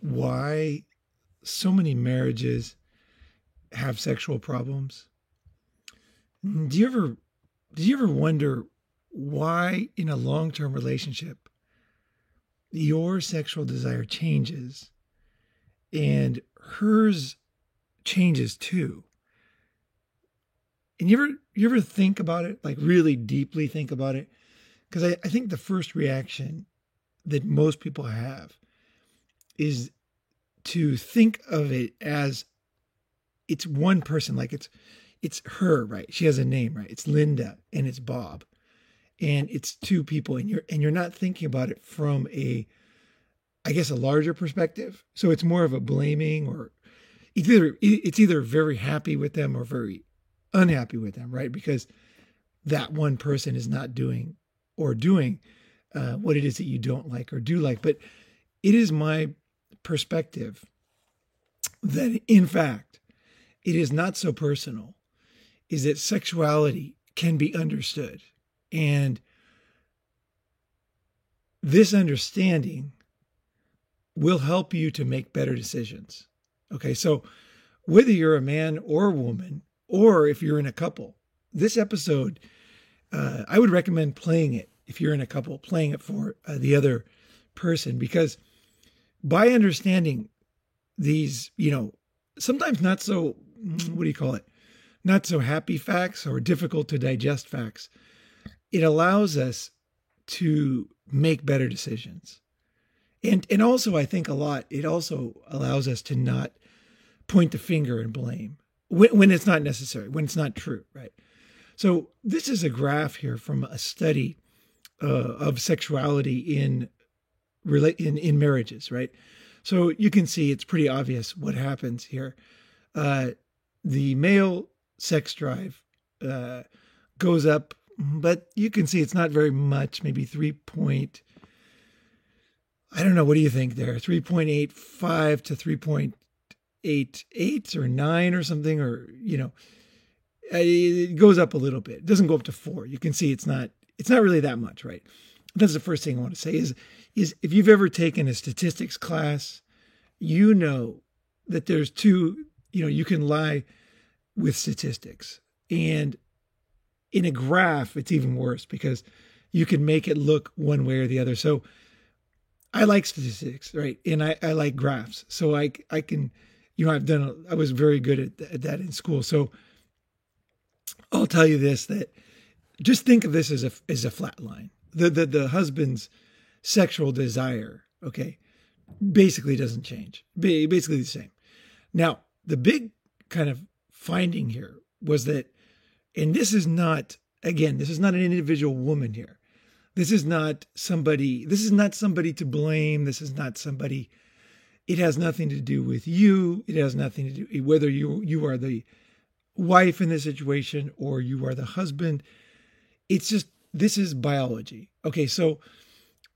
why so many marriages have sexual problems? Do you ever do you ever wonder why in a long-term relationship your sexual desire changes and hers changes too? And you ever you ever think about it, like really deeply think about it? Because I, I think the first reaction that most people have is to think of it as it's one person, like it's it's her, right? She has a name, right? It's Linda and it's Bob. And it's two people, and you're and you're not thinking about it from a I guess a larger perspective. So it's more of a blaming or it's either it's either very happy with them or very unhappy with them, right? Because that one person is not doing or doing uh, what it is that you don't like or do like. But it is my perspective that, in fact, it is not so personal, is that sexuality can be understood. And this understanding will help you to make better decisions. Okay, so whether you're a man or a woman, or if you're in a couple. This episode, uh, I would recommend playing it if you're in a couple, playing it for uh, the other person, because by understanding these, you know, sometimes not so, what do you call it? Not so happy facts or difficult to digest facts, it allows us to make better decisions. And, and also, I think a lot, it also allows us to not point the finger and blame when, when it's not necessary, when it's not true, right? So this is a graph here from a study uh, of sexuality in in in marriages, right? So you can see it's pretty obvious what happens here. Uh, the male sex drive uh, goes up, but you can see it's not very much, maybe three point. I don't know. What do you think there? 3.85 to 3 eight eight or nine or something, or you know, it goes up a little bit. It doesn't go up to four. You can see it's not it's not really that much, right? That's the first thing I want to say is is if you've ever taken a statistics class, you know that there's two, you know, you can lie with statistics. And in a graph, it's even worse because you can make it look one way or the other. So I like statistics, right? And I, I like graphs. So I I can you know, I've done, a, I was very good at, at that in school. So I'll tell you this, that just think of this as a, as a flat line. The, the, the husband's sexual desire, okay, basically doesn't change, basically the same. Now, the big kind of finding here was that, and this is not, again, this is not an individual woman here. This is not somebody, this is not somebody to blame. This is not somebody it has nothing to do with you. It has nothing to do whether you you are the wife in this situation or you are the husband. It's just this is biology. Okay, so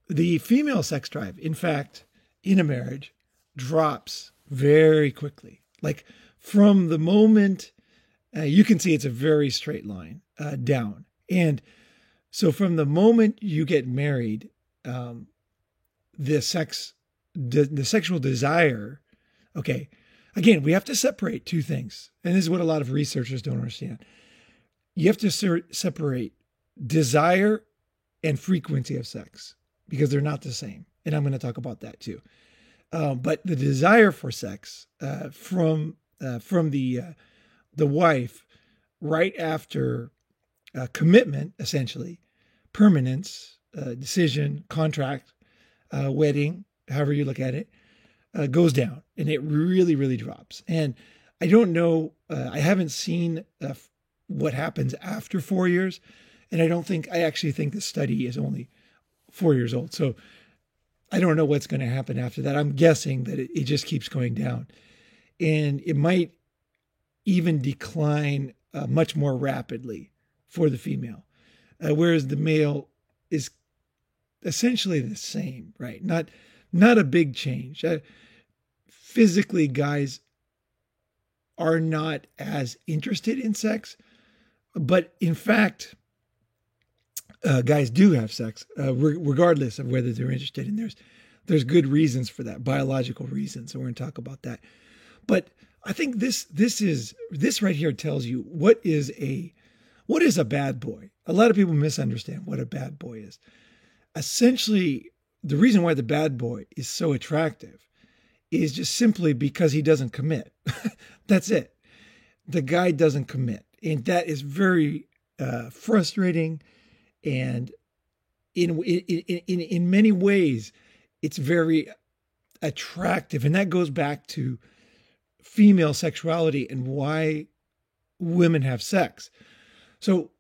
the female sex drive, in fact, in a marriage, drops very quickly. Like from the moment uh, you can see it's a very straight line uh, down, and so from the moment you get married, um, the sex the, the sexual desire, okay, again, we have to separate two things. And this is what a lot of researchers don't understand. You have to ser- separate desire and frequency of sex because they're not the same. And I'm going to talk about that too. Um, but the desire for sex uh, from uh, from the uh, the wife right after uh, commitment, essentially, permanence, uh, decision, contract, wedding, however you look at it, goes down and it really, really drops. And I don't know, I haven't seen what happens after four years. And I don't think, I actually think the study is only four years old. So I don't know what's going to happen after that. I'm guessing that it, it just keeps going down. And it might even decline uh, much more rapidly for the female, uh, whereas the male is essentially the same, right? Not not a big change. Uh, physically, guys are not as interested in sex, but in fact, uh, guys do have sex, uh, re- regardless of whether they're interested in theirs. there's good reasons for that, biological reasons, we're going to talk about that. But I think this this is this right here tells you what is a what is a bad boy. A lot of people misunderstand what a bad boy is. Essentially, the reason why the bad boy is so attractive is just simply because he doesn't commit. That's it. The guy doesn't commit, and that is very uh, frustrating. And in, in in in many ways, it's very attractive, and that goes back to female sexuality and why women have sex. So,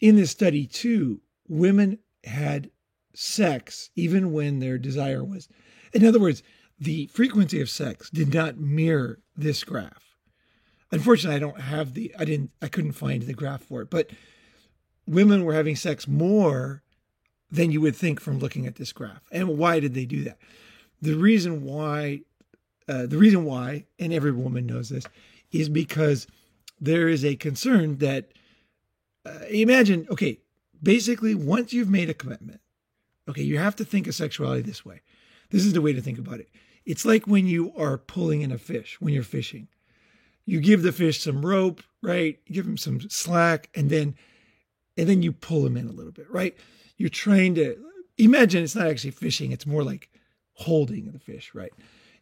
in this study, too, women had sex even when their desire was. In other words, the frequency of sex did not mirror this graph. Unfortunately, I don't have the, I didn't, I couldn't find the graph for it, but women were having sex more than you would think from looking at this graph. And why did they do that? The reason why, uh, the reason why, and every woman knows this, is because there is a concern that, uh, imagine, okay, basically, once you've made a commitment, okay, you have to think of sexuality this way. This is the way to think about it. It's like when you are pulling in a fish, when you're fishing. You give the fish some rope, right? You give him some slack, and then and then you pull them in a little bit, right? You're trying to imagine it's not actually fishing, it's more like holding the fish, right?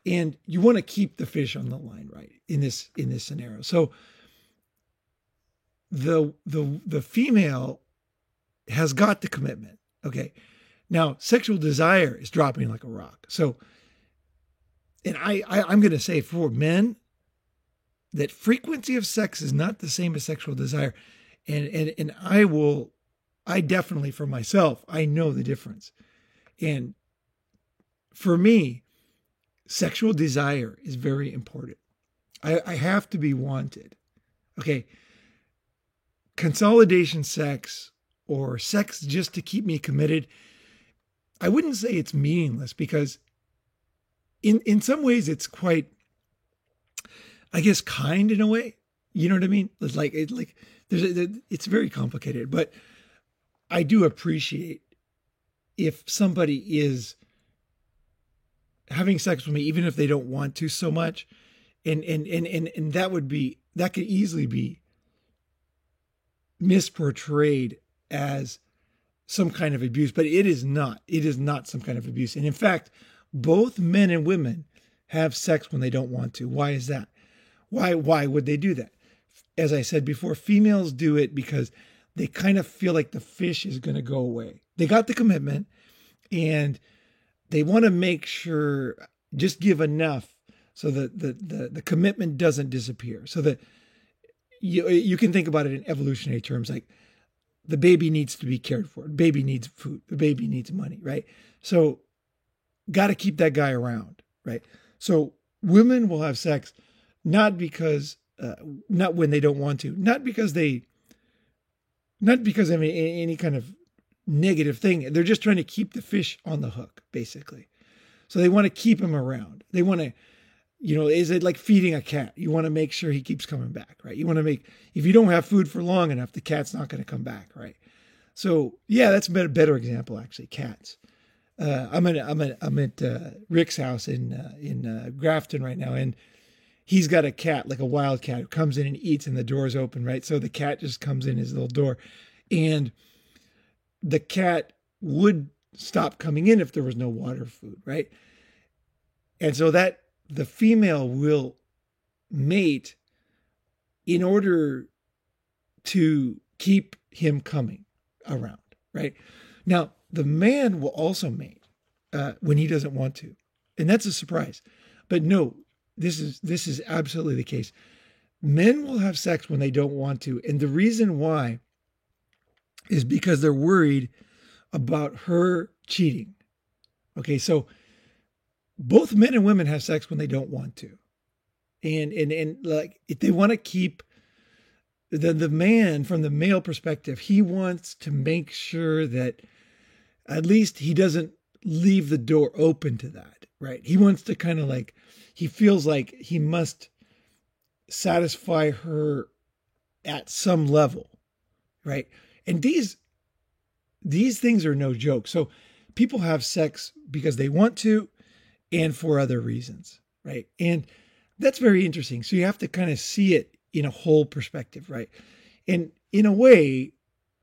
And you want to keep the fish on the line, right? In this in this scenario. So the the the female has got the commitment. Okay. Now, sexual desire is dropping like a rock. So and I, I I'm going to say for men that frequency of sex is not the same as sexual desire, and and and I will, I definitely for myself I know the difference, and for me, sexual desire is very important. I, I have to be wanted. Okay. Consolidation sex or sex just to keep me committed, I wouldn't say it's meaningless because in in some ways it's quite i guess kind in a way you know what i mean it's like it like a, it's very complicated but i do appreciate if somebody is having sex with me even if they don't want to so much and and and and, and that would be that could easily be misportrayed as some kind of abuse but it is not it is not some kind of abuse and in fact both men and women have sex when they don't want to. Why is that? Why why would they do that? As I said before, females do it because they kind of feel like the fish is going to go away. They got the commitment and they want to make sure just give enough so that the, the, the commitment doesn't disappear. So that you you can think about it in evolutionary terms like the baby needs to be cared for. The baby needs food. The baby needs money, right? So got to keep that guy around, right? So women will have sex not because, uh, not when they don't want to, not because they, not because of any, any kind of negative thing. They're just trying to keep the fish on the hook, basically. So they want to keep him around. They want to, you know, is it like feeding a cat? You want to make sure he keeps coming back, right? You want to make, if you don't have food for long enough, the cat's not going to come back, right? So yeah, that's a better, better example, actually, cats uh, I'm at I'm at I'm at uh, Rick's house in uh, in uh, Grafton right now, and he's got a cat like a wild cat who comes in and eats, and the door's open, right? So the cat just comes in his little door, and the cat would stop coming in if there was no water food, right? And so that the female will mate in order to keep him coming around, right? Now, the man will also mate uh, when he doesn't want to, and that's a surprise. But no, this is this is absolutely the case. Men will have sex when they don't want to, and the reason why is because they're worried about her cheating. Okay, so both men and women have sex when they don't want to, and and and like if they want to keep the the man from the male perspective, he wants to make sure that at least he doesn't leave the door open to that, right? He wants to kind of like, he feels like he must satisfy her at some level, right? And these, these things are no joke. So people have sex because they want to and for other reasons, right? And that's very interesting. So you have to kind of see it in a whole perspective, right? And in a way,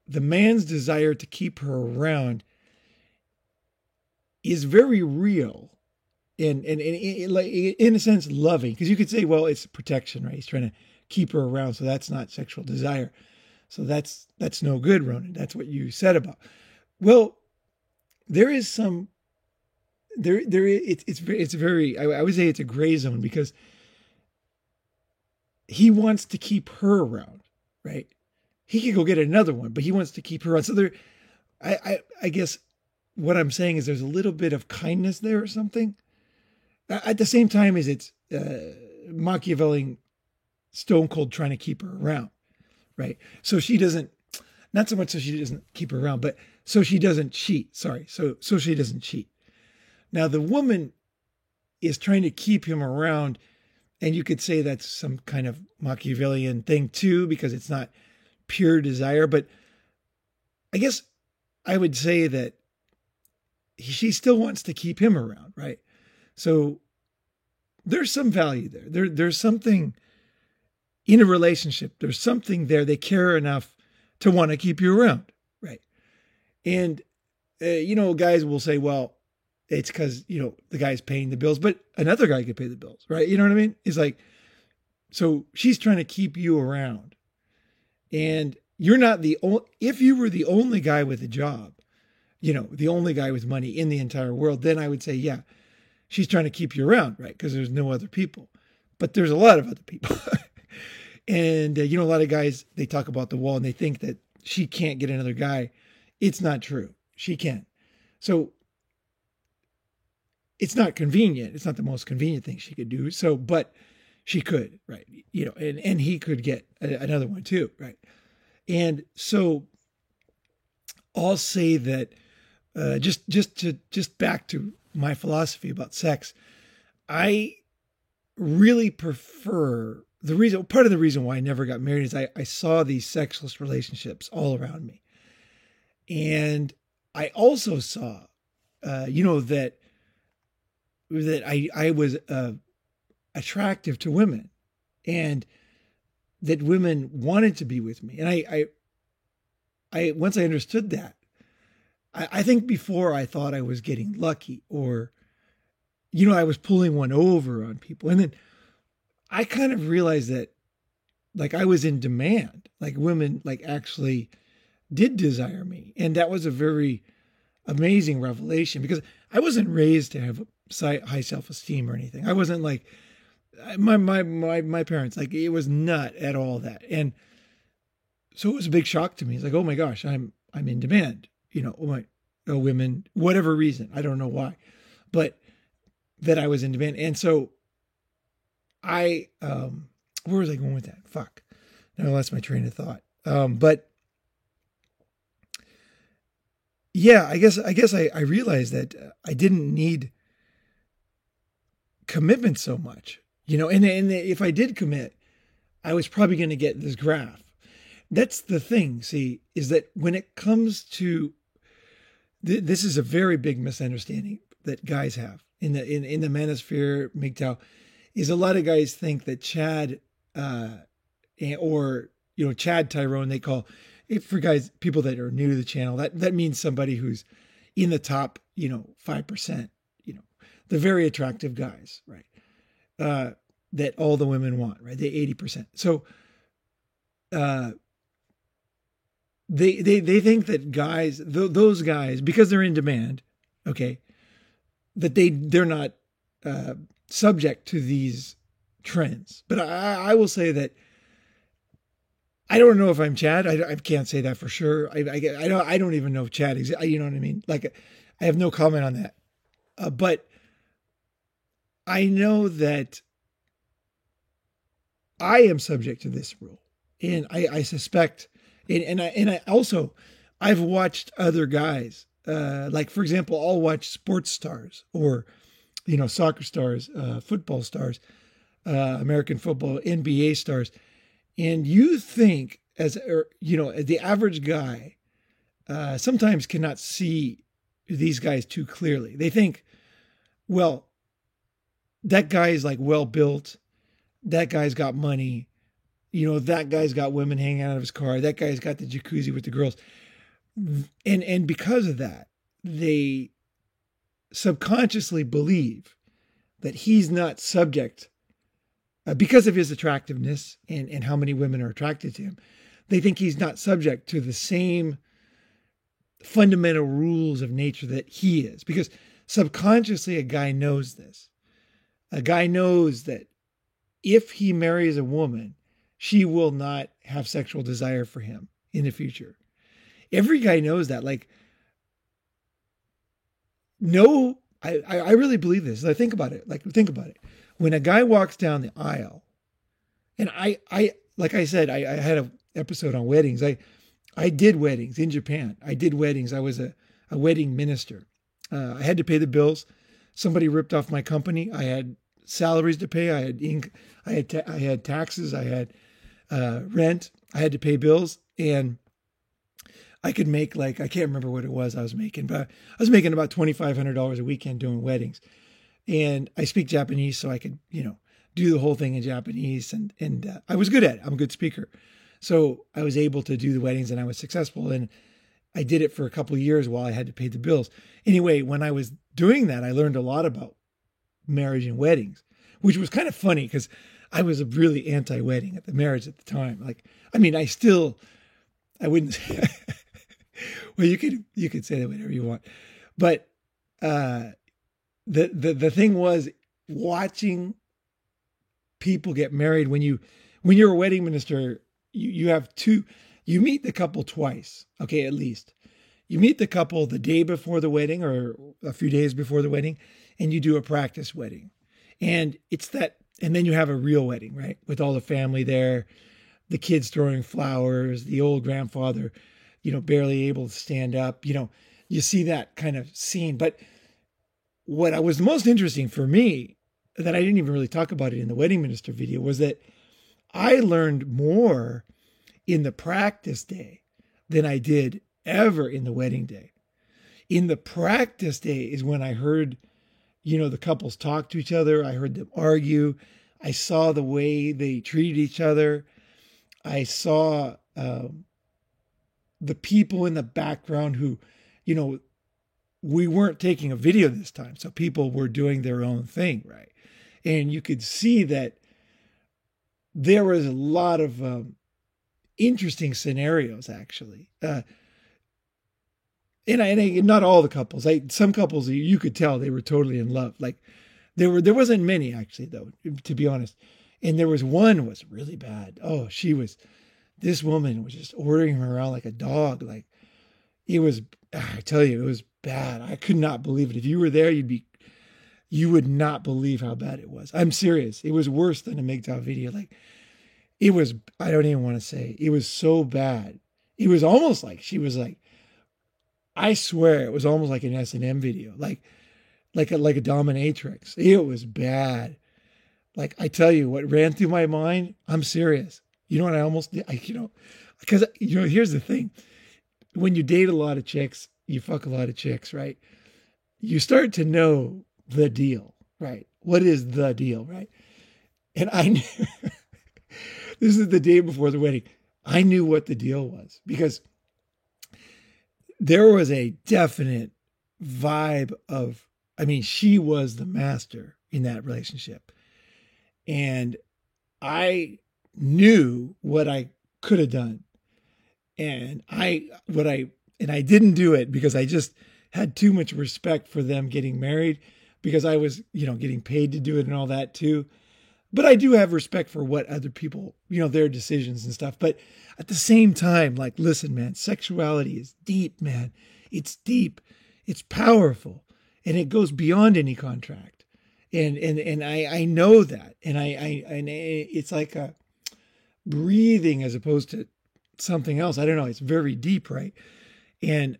the man's desire to keep her around is very real and and, like in a sense loving because you could say well it's protection right? He's trying to keep her around so that's not sexual desire. So that's that's no good ronan. That's what you said about. Well there is some there there it, it's it's very I, I would say it's a gray zone because he wants to keep her around right? He could go get another one but he wants to keep her around. So there I, I i guess what i'm saying is there's a little bit of kindness there or something at the same time as it's uh, Machiavelli stone cold trying to keep her around, right? So she doesn't, not so much so she doesn't keep her around, but so she doesn't cheat. Sorry, so so she doesn't cheat. Now the woman is trying to keep him around, and you could say that's some kind of Machiavellian thing too, because it's not pure desire. But I guess I would say that she still wants to keep him around, right? So there's some value there. There there's something in a relationship. There's something there. They care enough to want to keep you around, right? And uh, you know, guys will say, "Well, it's because you know the guy's paying the bills," but another guy could pay the bills, right? You know what I mean? It's like, so she's trying to keep you around, and you're not the only. If you were the only guy with a job, you know, the only guy with money in the entire world, then I would say, yeah, she's trying to keep you around, right? Because there's no other people. But there's a lot of other people. and, uh, you know, a lot of guys, they talk about the wall and they think that she can't get another guy. It's not true. She can. So it's not convenient. It's not the most convenient thing she could do. So, but she could, right? You know, and, and he could get a, another one too, right? And so I'll say that uh, just just to just back to my philosophy about sex, I really prefer the reason part of the reason why I never got married is I, I saw these sexless relationships all around me. And I also saw uh, you know that that I I was uh, attractive to women and that women wanted to be with me. And I I I once I understood that I, I think before I thought I was getting lucky or, you know, I was pulling one over on people. And then I kind of realized that like I was in demand, like women like actually did desire me. And that was a very amazing revelation because I wasn't raised to have high self-esteem or anything. I wasn't like my my my my parents like it was not at all that. And so it was a big shock to me. It's like, "Oh my gosh, I'm I'm in demand." You know, uh, women, whatever reason, I don't know why, but that I was in demand. And so I, um, where was I going with that? Fuck. Now I lost my train of thought. Um, but yeah, I guess, I guess I, I realized that uh, I didn't need commitment so much, you know, and, and if I did commit, I was probably going to get this graph. That's the thing, see, is that when it comes to th- this is a very big misunderstanding that guys have in the in, in the manosphere MGTOW is a lot of guys think that Chad uh, or you know Chad Tyrone they call it for guys people that are new to the channel that that means somebody who's in the top you know five percent you know the very attractive guys right? Uh, that all the women want right? The eighty percent. So uh they they they think that guys th- those guys because they're in demand okay that they they're not uh, subject to these trends but I, I will say that I don't know if I'm Chad. I, I can't say that for sure. I, I, I don't I don't even know if Chad exists. You know what I mean? Like I have no comment on that. Uh, but I know that I am subject to this rule, and I, I suspect and, and I and I also I've watched other guys uh, like for example I'll watch sports stars or you know soccer stars, uh, football stars, uh, American football, NBA stars, and you think as er, you know the average guy uh, sometimes cannot see these guys too clearly. They think, well, that guy is like well built. That guy's got money. You know, that guy's got women hanging out of his car. That guy's got the jacuzzi with the girls. And and because of that, they subconsciously believe that he's not subject uh, because of his attractiveness and, and how many women are attracted to him. They think he's not subject to the same fundamental rules of nature that he is because subconsciously a guy knows this. A guy knows that if he marries a woman, she will not have sexual desire for him in the future. Every guy knows that. Like, no, I, I really believe this. I think about it. Like, think about it. When a guy walks down the aisle, and I, I, like I said, I, I had an episode on weddings. I, I did weddings in Japan. I did weddings. I was a, a wedding minister. Uh, I had to pay the bills. Somebody ripped off my company. I had salaries to pay. I had ink. I had ta- I had taxes. I had uh, rent. I had to pay bills, and I could make like I can't remember what it was I was making, but I was making about twenty five hundred dollars a weekend doing weddings, and I speak Japanese, so I could you know do the whole thing in Japanese, and and uh, I was good at it. I'm a good speaker, so I was able to do the weddings, and I was successful, and I did it for a couple years while I had to pay the bills. Anyway, when I was doing that, I learned a lot about marriage and weddings, which was kind of funny because I was really anti-wedding at the marriage at the time. Like, I mean, I still, I wouldn't. well, you could you could say that whatever you want, but uh, the the the thing was watching people get married when you when you're a wedding minister, you you have two. You meet the couple twice, okay, at least. You meet the couple the day before the wedding or a few days before the wedding, and you do a practice wedding. And it's that, and then you have a real wedding, right? With all the family there, the kids throwing flowers, the old grandfather, you know, barely able to stand up. You know, you see that kind of scene. But what I was most interesting for me that I didn't even really talk about it in the wedding minister video was that I learned more in the practice day than I did ever in the wedding day. In the practice day is when I heard, you know, the couples talked to each other. I heard them argue. I saw the way they treated each other. I saw um, the people in the background who, you know, we weren't taking a video this time. So people were doing their own thing, right? And you could see that there was a lot of um, interesting scenarios, actually. Uh, and I, and I, not all the couples. I, some couples you could tell they were totally in love. Like there were there wasn't many actually though, to be honest. And there was one was really bad. Oh, she was this woman was just ordering him around like a dog. Like it was, ah, I tell you, it was bad. I could not believe it. If you were there, you'd be, you would not believe how bad it was. I'm serious. It was worse than a MGTOW video. Like it was, I don't even want to say, it was so bad. It was almost like she was like, I swear it was almost like an S and M video, like, like a like a dominatrix. It was bad. Like I tell you, what ran through my mind. I'm serious. You know what I almost did? I, you know, because you know, here's the thing: when you date a lot of chicks, you fuck a lot of chicks, right? You start to know the deal, right? What is the deal, right? And I knew this is the day before the wedding. I knew what the deal was because there was a definite vibe of, I mean, she was the master in that relationship. And I knew what I could have done. And I, what I, and I didn't do it because I just had too much respect for them getting married because I was, you know, getting paid to do it and all that too. But I do have respect for what other people, you know, their decisions and stuff. But at the same time, like, listen, man, sexuality is deep, man. It's deep, it's powerful, and it goes beyond any contract. And and and I I know that, and I I and it's like a breathing as opposed to something else. I don't know. It's very deep, right? And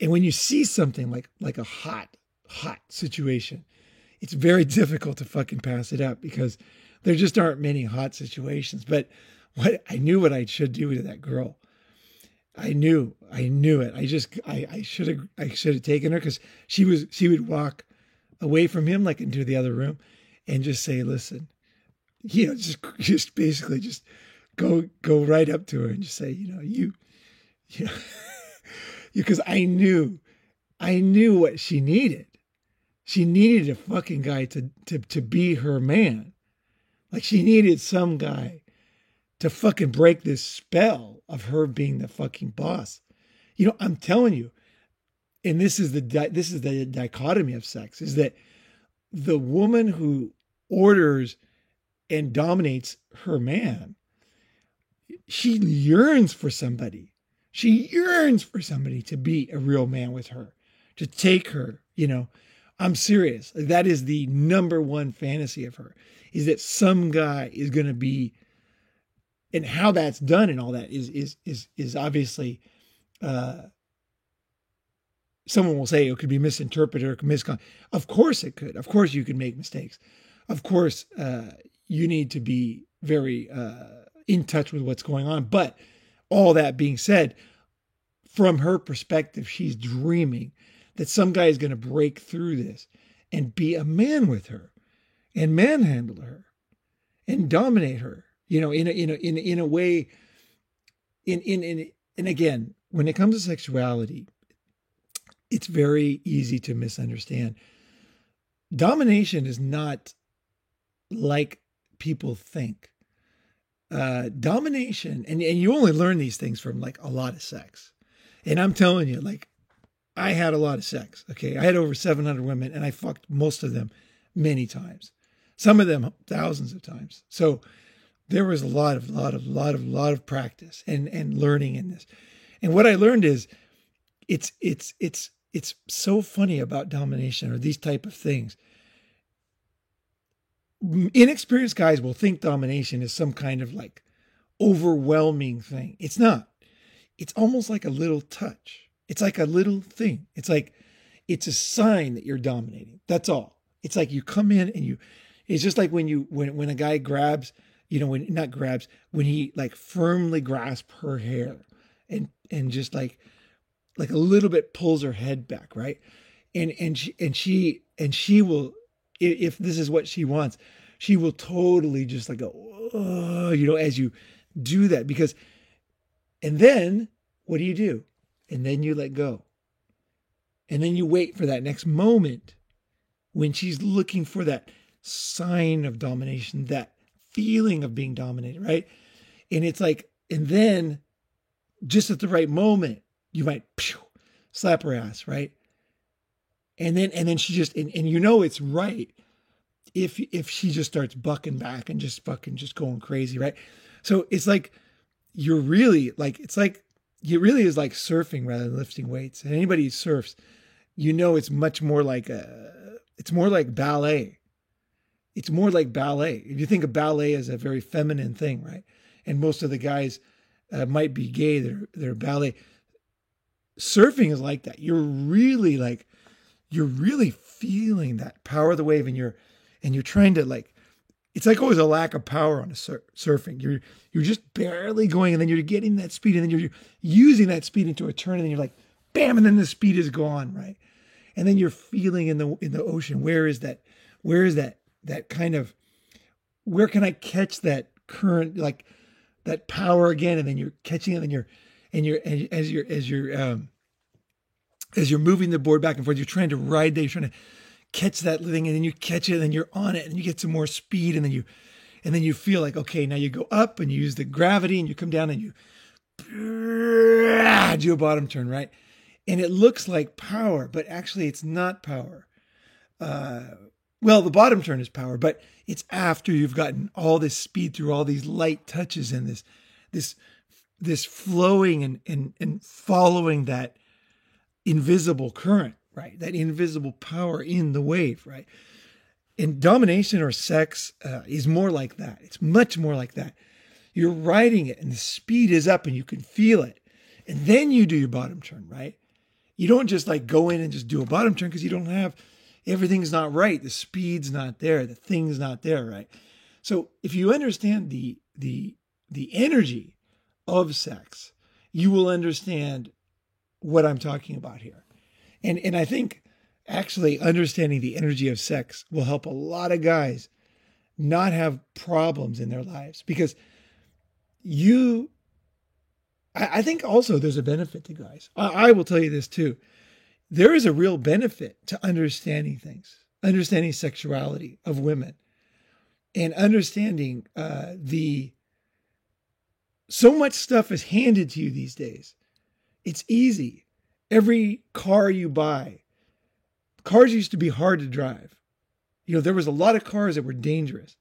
and when you see something like like a hot hot situation, it's very difficult to fucking pass it up because there just aren't many hot situations. But what I knew what I should do to that girl. I knew, I knew it. I just, I, should have, I should have taken her because she was, she would walk away from him, like into the other room, and just say, "Listen," you know, just, just basically just go, go right up to her and just say, you know, you, you because I knew, I knew what she needed. She needed a fucking guy to, to, to be her man. Like she needed some guy to fucking break this spell of her being the fucking boss. You know, I'm telling you, and this is the di- this is the dichotomy of sex is that the woman who orders and dominates her man she yearns for somebody she yearns for somebody to be a real man with her to take her you know i'm serious. That is the number one fantasy of her is that some guy is going to be and how that's done and all that is is is is obviously uh someone will say it could be misinterpreted or miscon of course it could. Of course you could make mistakes. Of course uh you need to be very uh in touch with what's going on. But all that being said from her perspective she's dreaming that some guy is going to break through this and be a man with her and manhandle her and dominate her you know in a in a in, in a way in in in and again when it comes to sexuality it's very easy to misunderstand. Domination is not like people think. Uh domination and, and you only learn these things from like a lot of sex. And i'm telling you like i had a lot of sex okay? I had over 700 women and i fucked most of them many times. Some of them thousands of times. So there was a lot of lot of lot of lot of practice and and learning in this. And what i learned is it's it's it's it's so funny about domination or these type of things. Inexperienced guys will think domination is some kind of like overwhelming thing. It's not. It's almost like a little touch it's like a little thing it's like it's a sign that you're dominating that's all it's like you come in and you it's just like when you when when a guy grabs you know, when not grabs, when he like firmly grasps her hair and and just like like a little bit pulls her head back, right? And and she and she and she will if this is what she wants, she will totally just like go, oh, you know, as you do that because and then what do you do? And then you let go. And then you wait for that next moment when she's looking for that sign of domination, that feeling of being dominated, right? And it's like, and then just at the right moment, you might pew, slap her ass, right? And then and then she just and, and you know it's right if if she just starts bucking back and just fucking just going crazy, right? So it's like you're really like it's like it really is like surfing rather than lifting weights. And anybody who surfs, you know it's much more like a it's more like ballet it's more like ballet. If you think of ballet as a very feminine thing, right? And most of the guys uh, might be gay, they're, they're ballet. Surfing is like that. You're really like, you're really feeling that power of the wave and you're, and you're trying to like, it's like always a lack of power on a sur- surfing. You're, you're just barely going and then you're getting that speed and then you're using that speed into a turn and then you're like, bam, and then the speed is gone, right? And then you're feeling in the, in the ocean. Where is that? Where is that that kind of where can I catch that current like that power again and then you're catching it and you're and you're as you're as you're um as you're moving the board back and forth you're trying to ride that you're trying to catch that thing and then you catch it and then you're on it and you get some more speed and then you and then you feel like okay now you go up and you use the gravity and you come down and you do a bottom turn right? And it looks like power but actually it's not power. Uh well, the bottom turn is power, but it's after you've gotten all this speed through all these light touches and this this this flowing and and, and following that invisible current, right? That invisible power in the wave, right? And domination or sex uh, is more like that. It's much more like that. You're riding it and the speed is up and you can feel it. And then you do your bottom turn, right? You don't just like go in and just do a bottom turn because you don't have everything's not right. The speed's not there. The thing's not there, right? So if you understand the the the energy of sex you will understand what I'm talking about here. And and I think actually understanding the energy of sex will help a lot of guys not have problems in their lives because you I, I think also there's a benefit to guys. I, I will tell you this too. There is a real benefit to understanding things, understanding sexuality of women, and understanding uh, the so much stuff is handed to you these days. It's easy. Every car you buy, cars used to be hard to drive. You know, there was a lot of cars that were dangerous.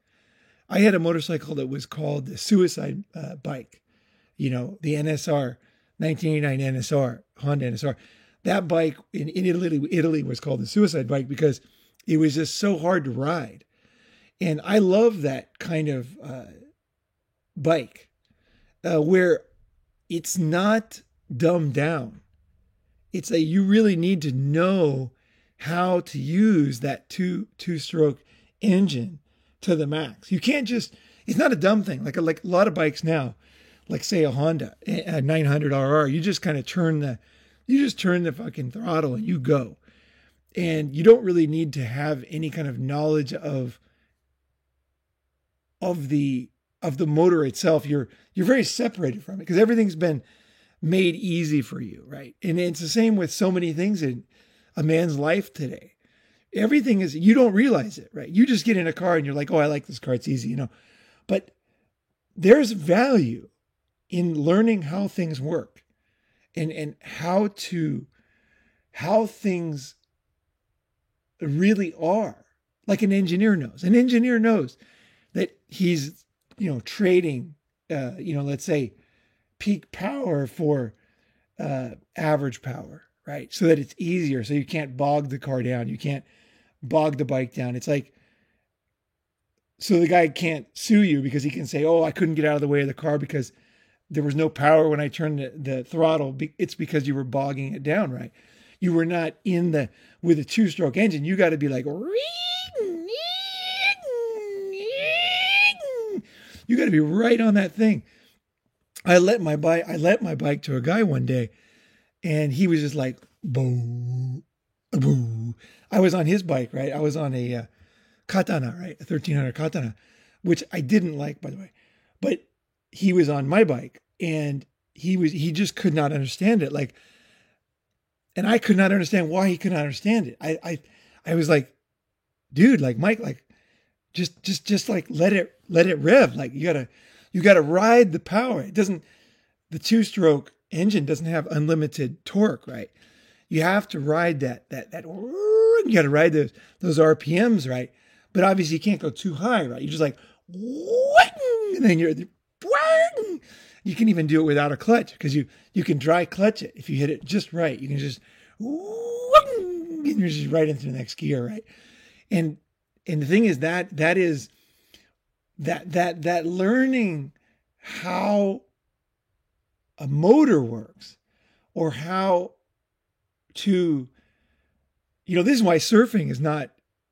I had a motorcycle that was called the suicide uh, bike, you know, the NSR, 1989 NSR, Honda NSR. That bike in, in Italy, Italy was called the suicide bike because it was just so hard to ride. And I love that kind of uh, bike uh, where it's not dumbed down. It's that you really need to know how to use that two two stroke engine to the max. You can't just. It's not a dumb thing. Like a, like a lot of bikes now, like say a Honda a 900 RR, you just kind of turn the you just turn the fucking throttle and you go. And you don't really need to have any kind of knowledge of of the of the motor itself. You're you're very separated from it because everything's been made easy for you, right? And it's the same with so many things in a man's life today. Everything is you don't realize it, right? You just get in a car and you're like, "Oh, I like this car. It's easy," you know. But there's value in learning how things work and and how to how things really are. Like an engineer knows. An engineer knows that he's, you know, trading uh, you know, let's say peak power for uh, average power, right? So that it's easier. So you can't bog the car down. You can't bog the bike down. It's like, so the guy can't sue you because he can say, oh, I couldn't get out of the way of the car because there was no power when I turned the, the throttle. It's because you were bogging it down, right? You were not in the, with a two stroke engine. You got to be like, you got to be right on that thing. I let my bike, I let my bike to a guy one day and he was just like, boo, boo. I was on his bike, right? I was on a uh, katana, right? A 1300 katana, which I didn't like, by the way, but he was on my bike and he was, he just could not understand it. Like, and I could not understand why he could not understand it. I, I, I was like, dude, like Mike, like, just, just, just like let it, let it rev. Like you gotta, you gotta ride the power. It doesn't, the two stroke engine doesn't have unlimited torque, right? You have to ride that, that, that, you gotta ride those, those RPMs, right? But obviously you can't go too high, right? You're just like, and then you're, you can even do it without a clutch because you, you can dry clutch it. If you hit it just right, you can just, and you're just right into the next gear, right? And, and the thing is that, that is, that that that learning how a motor works or how to you know this is why surfing is not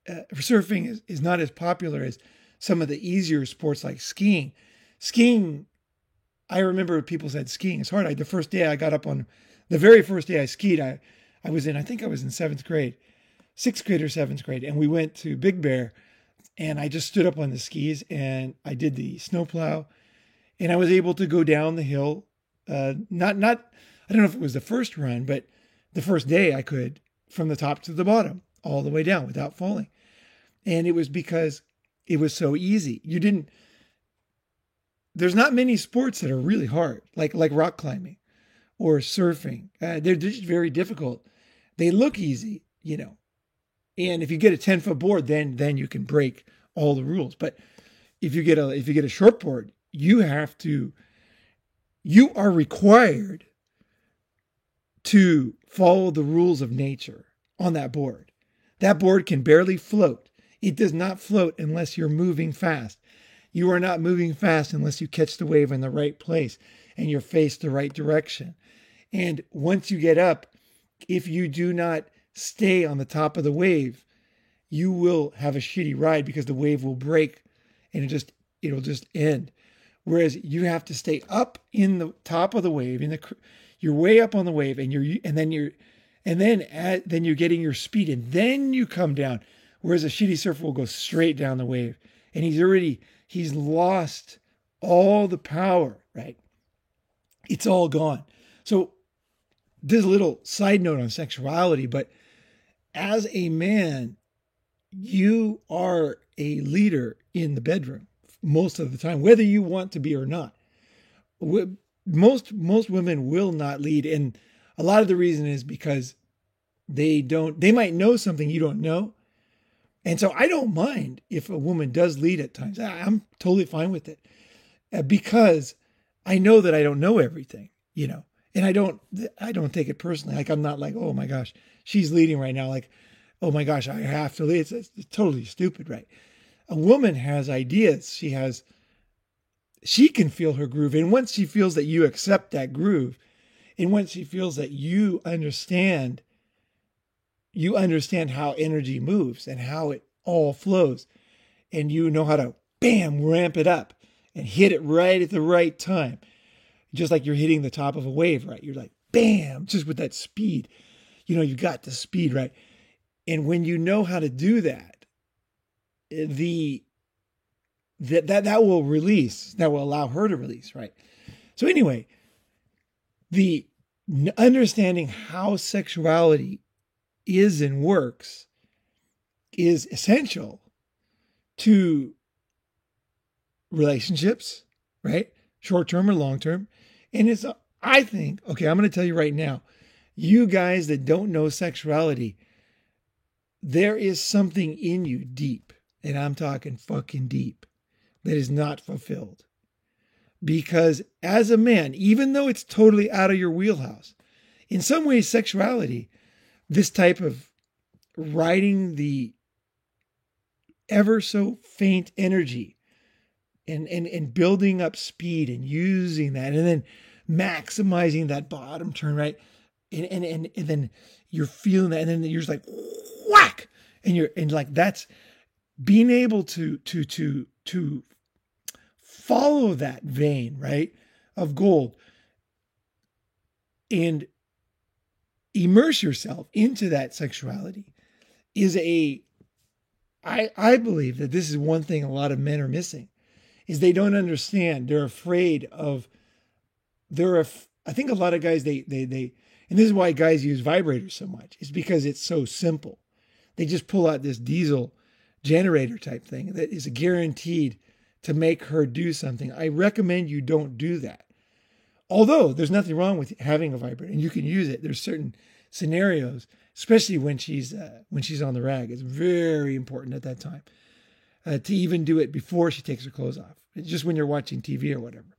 uh, surfing is, is not as popular as some of the easier sports like skiing. Skiing i remember people said skiing is hard. I, the first day i got up on the very first day i skied i i was in i think i was in seventh grade sixth grade or seventh grade and we went to big bear and I just stood up on the skis and I did the snowplow, and I was able to go down the hill. Uh, not not I don't know if it was the first run, but the first day I could from the top to the bottom all the way down without falling, and it was because it was so easy. You didn't. There's not many sports that are really hard, like like rock climbing or surfing. Uh, they're just very difficult. They look easy, you know, and if you get a 10 foot board, then then you can break all the rules. But if you get a if you get a short board, you have to you are required to follow the rules of nature on that board. That board can barely float. It does not float unless you're moving fast. You are not moving fast unless you catch the wave in the right place and you're faced the right direction. And once you get up, if you do not stay on the top of the wave, you will have a shitty ride because the wave will break and it just it'll just end. Whereas you have to stay up in the top of the wave, in the you're way up on the wave, and you're and then you're and then at, then you're getting your speed, and then you come down. Whereas a shitty surfer will go straight down the wave, and he's already he's lost all the power, right? It's all gone. So this little side note on sexuality, but as a man, you are a leader in the bedroom most of the time, whether you want to be or not. Most most women will not lead, and a lot of the reason is because they don't. They might know something you don't know, and so I don't mind if a woman does lead at times. I'm totally fine with it uh, because I know that I don't know everything, you know, and I don't I don't take it personally. Like I'm not like, oh my gosh, she's leading right now. Like, oh my gosh, I have to lead. It's, it's totally stupid, right? A woman has ideas. She has she can feel her groove. And once she feels that you accept that groove, and once she feels that you understand, you understand how energy moves and how it all flows, and you know how to bam, ramp it up and hit it right at the right time. Just like you're hitting the top of a wave, right? You're like, bam, just with that speed. You know, you got the speed, right? And when you know how to do that, eh, the that that that will release, that will allow her to release, right? So anyway, the understanding how sexuality is and works is essential to relationships, right? Short term or long term. And it's, I think, okay, I'm going to tell you right now, you guys that don't know sexuality, there is something in you deep, and I'm talking fucking deep, that is not fulfilled. Because as a man, even though it's totally out of your wheelhouse, in some ways, sexuality, this type of riding the ever so faint energy and, and, and building up speed and using that and then maximizing that bottom turn, right? And, and, and, and then you're feeling that, and then you're just like whack, and you're and like that's being able to to to to follow that vein, right, of gold, and immerse yourself into that sexuality is a I I believe that this is one thing a lot of men are missing is they don't understand. They're afraid of. They're. Af- I think a lot of guys they they they, and this is why guys use vibrators so much. Is because it's so simple. They just pull out this diesel generator type thing that is guaranteed to make her do something. I recommend you don't do that. Although there's nothing wrong with having a vibrator and you can use it. There's certain scenarios, especially when she's uh, when she's on the rag. It's very important at that time uh, to even do it before she takes her clothes off just when you're watching TV or whatever.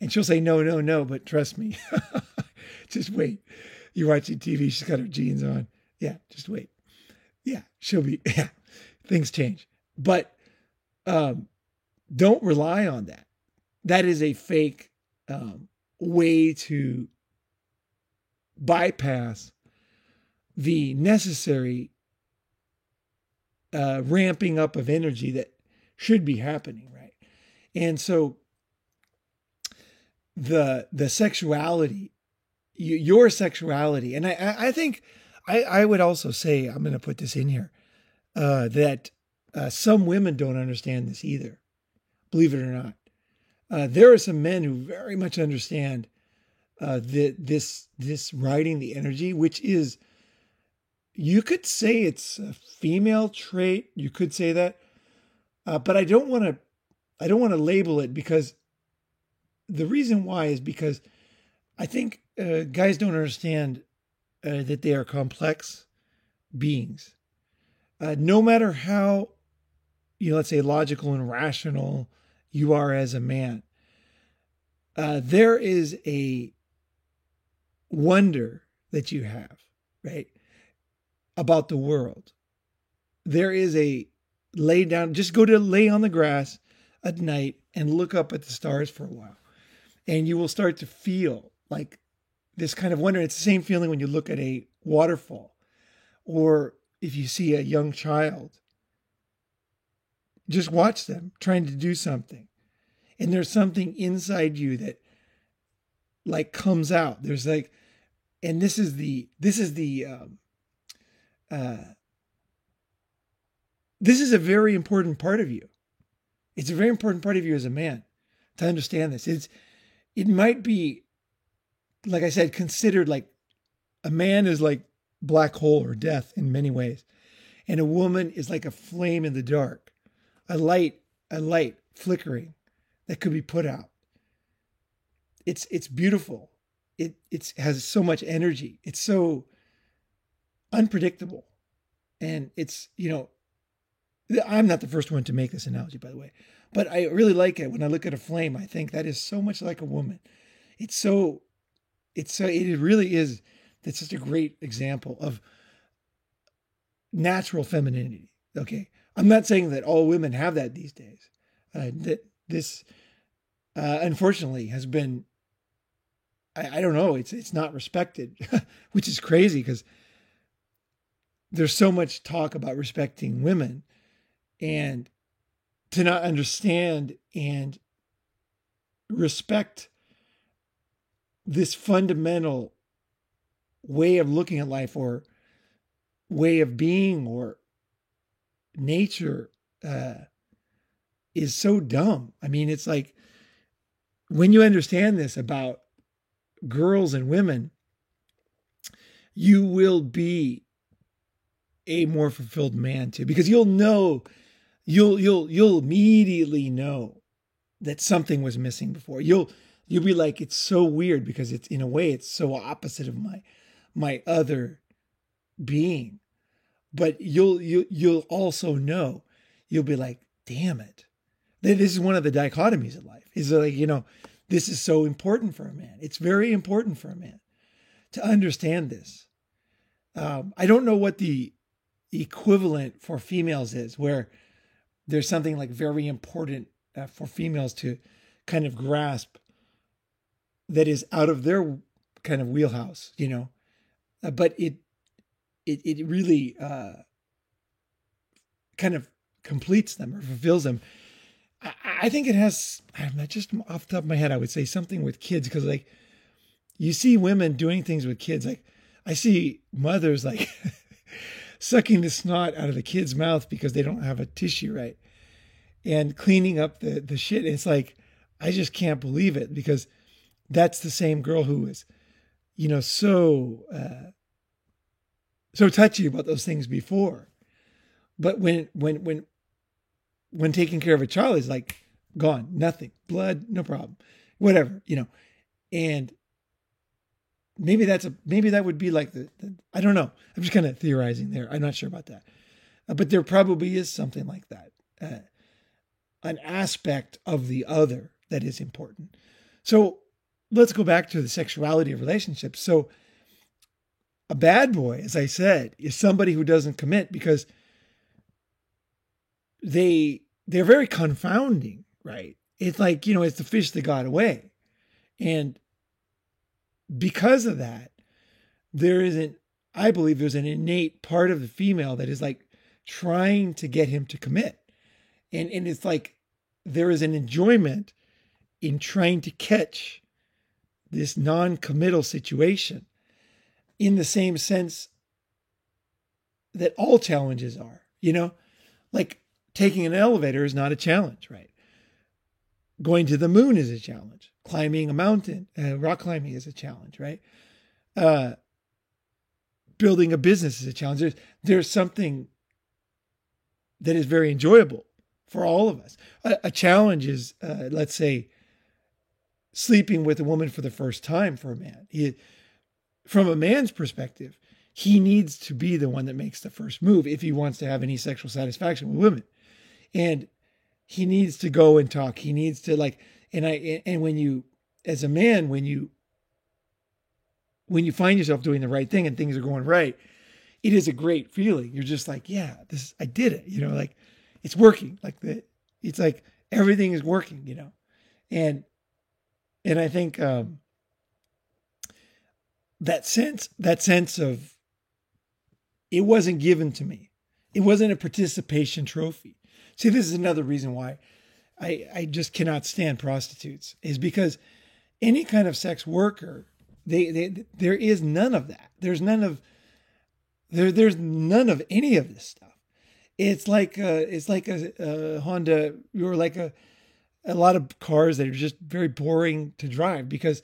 And she'll say, no, no, no, but trust me. just wait. You're watching TV, she's got her jeans on. Yeah, just wait. Yeah, she'll be, yeah, things change. But um, don't rely on that. That is a fake um, way to bypass the necessary uh, ramping up of energy that should be happening, right? And so the the sexuality, your sexuality, and I I think I I would also say I'm going to put this in here uh, that uh, some women don't understand this either, believe it or not. Uh, there are some men who very much understand uh, the, this this riding the energy, which is you could say it's a female trait. You could say that, uh, but I don't want to. I don't want to label it because the reason why is because I think uh, guys don't understand uh, that they are complex beings. Uh, no matter how, you know, let's say logical and rational you are as a man, uh, there is a wonder that you have, right? about the world. There is a lay down, just go to lay on the grass at night and look up at the stars for a while. And you will start to feel like this kind of wonder. It's the same feeling when you look at a waterfall or if you see a young child. Just watch them trying to do something. and there's something inside you that like comes out. There's like, and this is the this is the um, uh, this is a very important part of you. It's a very important part of you as a man to understand this. It's it might be, like I said, considered like a man is like black hole or death in many ways, and a woman is like a flame in the dark, a light, a light flickering that could be put out. It's it's beautiful. It it has so much energy. It's so unpredictable, and it's you know I'm not the first one to make this analogy, by the way, but I really like it. When I look at a flame, I think that is so much like a woman. It's so, it's so, it really is. That's such a great example of natural femininity. Okay. I'm not saying that all women have that these days. Uh, that this, uh, unfortunately, has been, I, I don't know, it's, it's not respected, which is crazy because there's so much talk about respecting women and to not understand and respect this fundamental way of looking at life or way of being or nature uh, is so dumb. I mean, it's like when you understand this about girls and women, you will be a more fulfilled man too, because you'll know you'll you'll you'll immediately know that something was missing before. You'll you'll be like, it's so weird because it's in a way it's so opposite of my my other being. But you'll you you'll also know, you'll be like, damn it. This is one of the dichotomies of life. Is like, you know, this is so important for a man. It's very important for a man to understand this. Um, I don't know what the equivalent for females is, where there's something like very important uh, for females to kind of grasp that is out of their kind of wheelhouse, you know. Uh, but it it it really uh, kind of completes them or fulfills them. I, I think it has. I'm not just off the top of my head. I would say something with kids because like you see women doing things with kids. Like I see mothers like sucking the snot out of the kid's mouth because they don't have a tissue right and cleaning up the, the shit. It's like, I just can't believe it because that's the same girl who was, you know, so, uh, so touchy about those things before. But when, when, when, when taking care of a child is like gone, nothing, blood, no problem, whatever, you know, and maybe that's a maybe that would be like the, the I don't know. I'm just kind of theorizing there. I'm not sure about that, uh, but there probably is something like that, uh, an aspect of the other that is important. So let's go back to the sexuality of relationships. So a bad boy, as I said, is somebody who doesn't commit because they they're very confounding, right? It's like you know, it's the fish that got away, and because of that, there isn't, I believe there's an innate part of the female that is like trying to get him to commit. And, and it's like there is an enjoyment in trying to catch this non committal situation in the same sense that all challenges are, you know, like taking an elevator is not a challenge, right? Going to the moon is a challenge climbing a mountain, uh, rock climbing is a challenge, right? Uh, building a business is a challenge. There's, there's something that is very enjoyable for all of us. A, a challenge is, uh, let's say, sleeping with a woman for the first time for a man. He, from a man's perspective, he needs to be the one that makes the first move if he wants to have any sexual satisfaction with women. And he needs to go and talk. He needs to like and I and when you as a man when you when you find yourself doing the right thing and things are going right, it is a great feeling. You're just like, yeah, this I did it. You know, like it's working. Like the it's like everything is working, you know. And and I think um that sense that sense of it wasn't given to me. It wasn't a participation trophy. See, this is another reason why I, I just cannot stand prostitutes is because any kind of sex worker, they, they there is none of that. There's none of there there's none of any of this stuff. It's like a, it's like a, a Honda or like a a lot of cars that are just very boring to drive because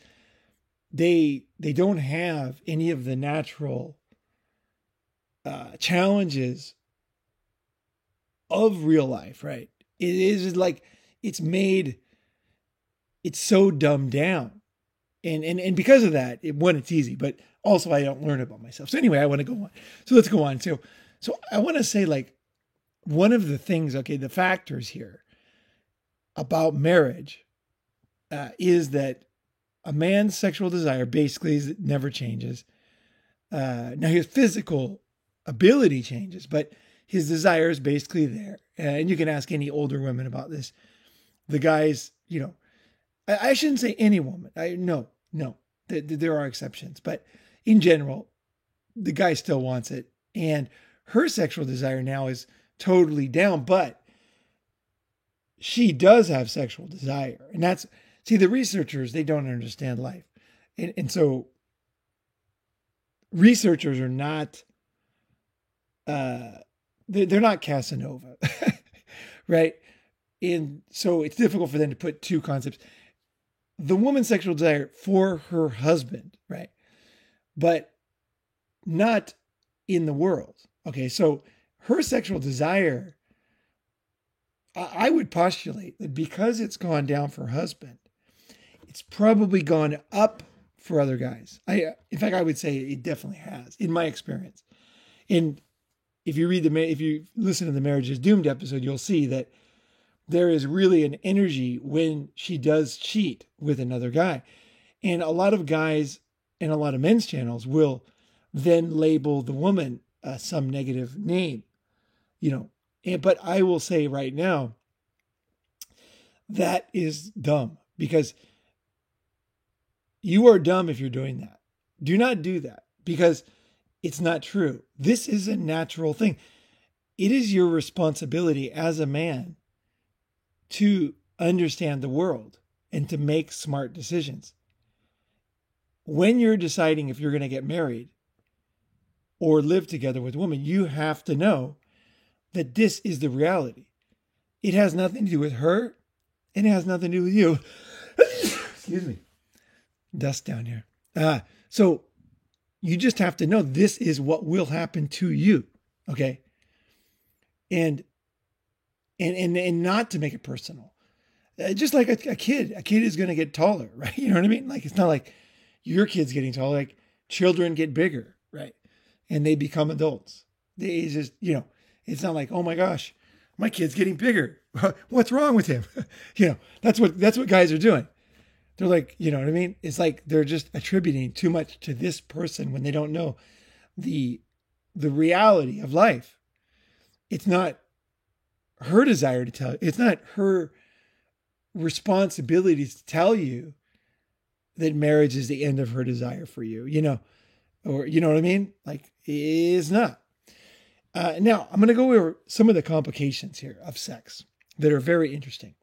they they don't have any of the natural uh, challenges of real life, right? It is like it's made it's so dumbed down. And and and because of that, it, one, it's easy, but also I don't learn about myself. So anyway, I want to go on. So let's go on. So so I want to say like one of the things, okay, the factors here about marriage uh, is that a man's sexual desire basically never changes. Uh, now his physical ability changes, but his desire is basically there. And you can ask any older women about this. The guys, you know, I, I shouldn't say any woman. I no, no, th- th- there are exceptions, but in general, the guy still wants it, and her sexual desire now is totally down. But she does have sexual desire, and that's see the researchers they don't understand life, and and so researchers are not uh they're not Casanova, right? And so it's difficult for them to put two concepts. The woman's sexual desire for her husband, right? But not in the world. Okay, so her sexual desire, I would postulate that because it's gone down for husband, it's probably gone up for other guys. I, in fact, I would say it definitely has, in my experience. And if you read the if you listen to the marriage is doomed episode you'll see that there is really an energy when she does cheat with another guy and a lot of guys and a lot of men's channels will then label the woman uh, some negative name you know and but i will say right now that is dumb because you are dumb if you're doing that do not do that because it's not true. This is a natural thing. It is your responsibility as a man to understand the world and to make smart decisions. When you're deciding if you're going to get married or live together with a woman, you have to know that this is the reality. It has nothing to do with her and it has nothing to do with you. Excuse me. Dust down here. Uh, so you just have to know this is what will happen to you. Okay. And, and, and, and not to make it personal. Uh, just like a, a kid, a kid is going to get taller, right? You know what I mean? Like, it's not like your kid's getting taller, like children get bigger, right? And they become adults. They just, you know, it's not like, oh my gosh, my kid's getting bigger. What's wrong with him? you know, that's what, that's what guys are doing they're like, you know what I mean? It's like they're just attributing too much to this person when they don't know the the reality of life. It's not her desire to tell. It's not her responsibility to tell you that marriage is the end of her desire for you, you know, or you know what I mean? Like it is not. Uh, now I'm going to go over some of the complications here of sex that are very interesting.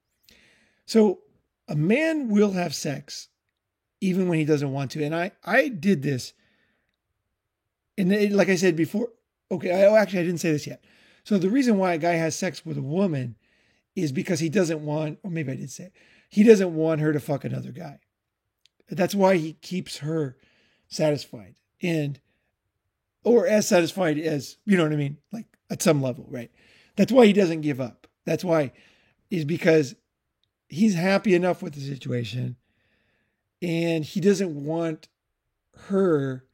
So a man will have sex even when he doesn't want to. And I, I did this. And it, like I said before, okay, I, oh, actually, I didn't say this yet. So the reason why a guy has sex with a woman is because he doesn't want, or maybe I did say it, he doesn't want her to fuck another guy. That's why he keeps her satisfied and, or as satisfied as, you know what I mean? Like at some level, right? That's why he doesn't give up. That's why is because he's happy enough with the situation and he doesn't want her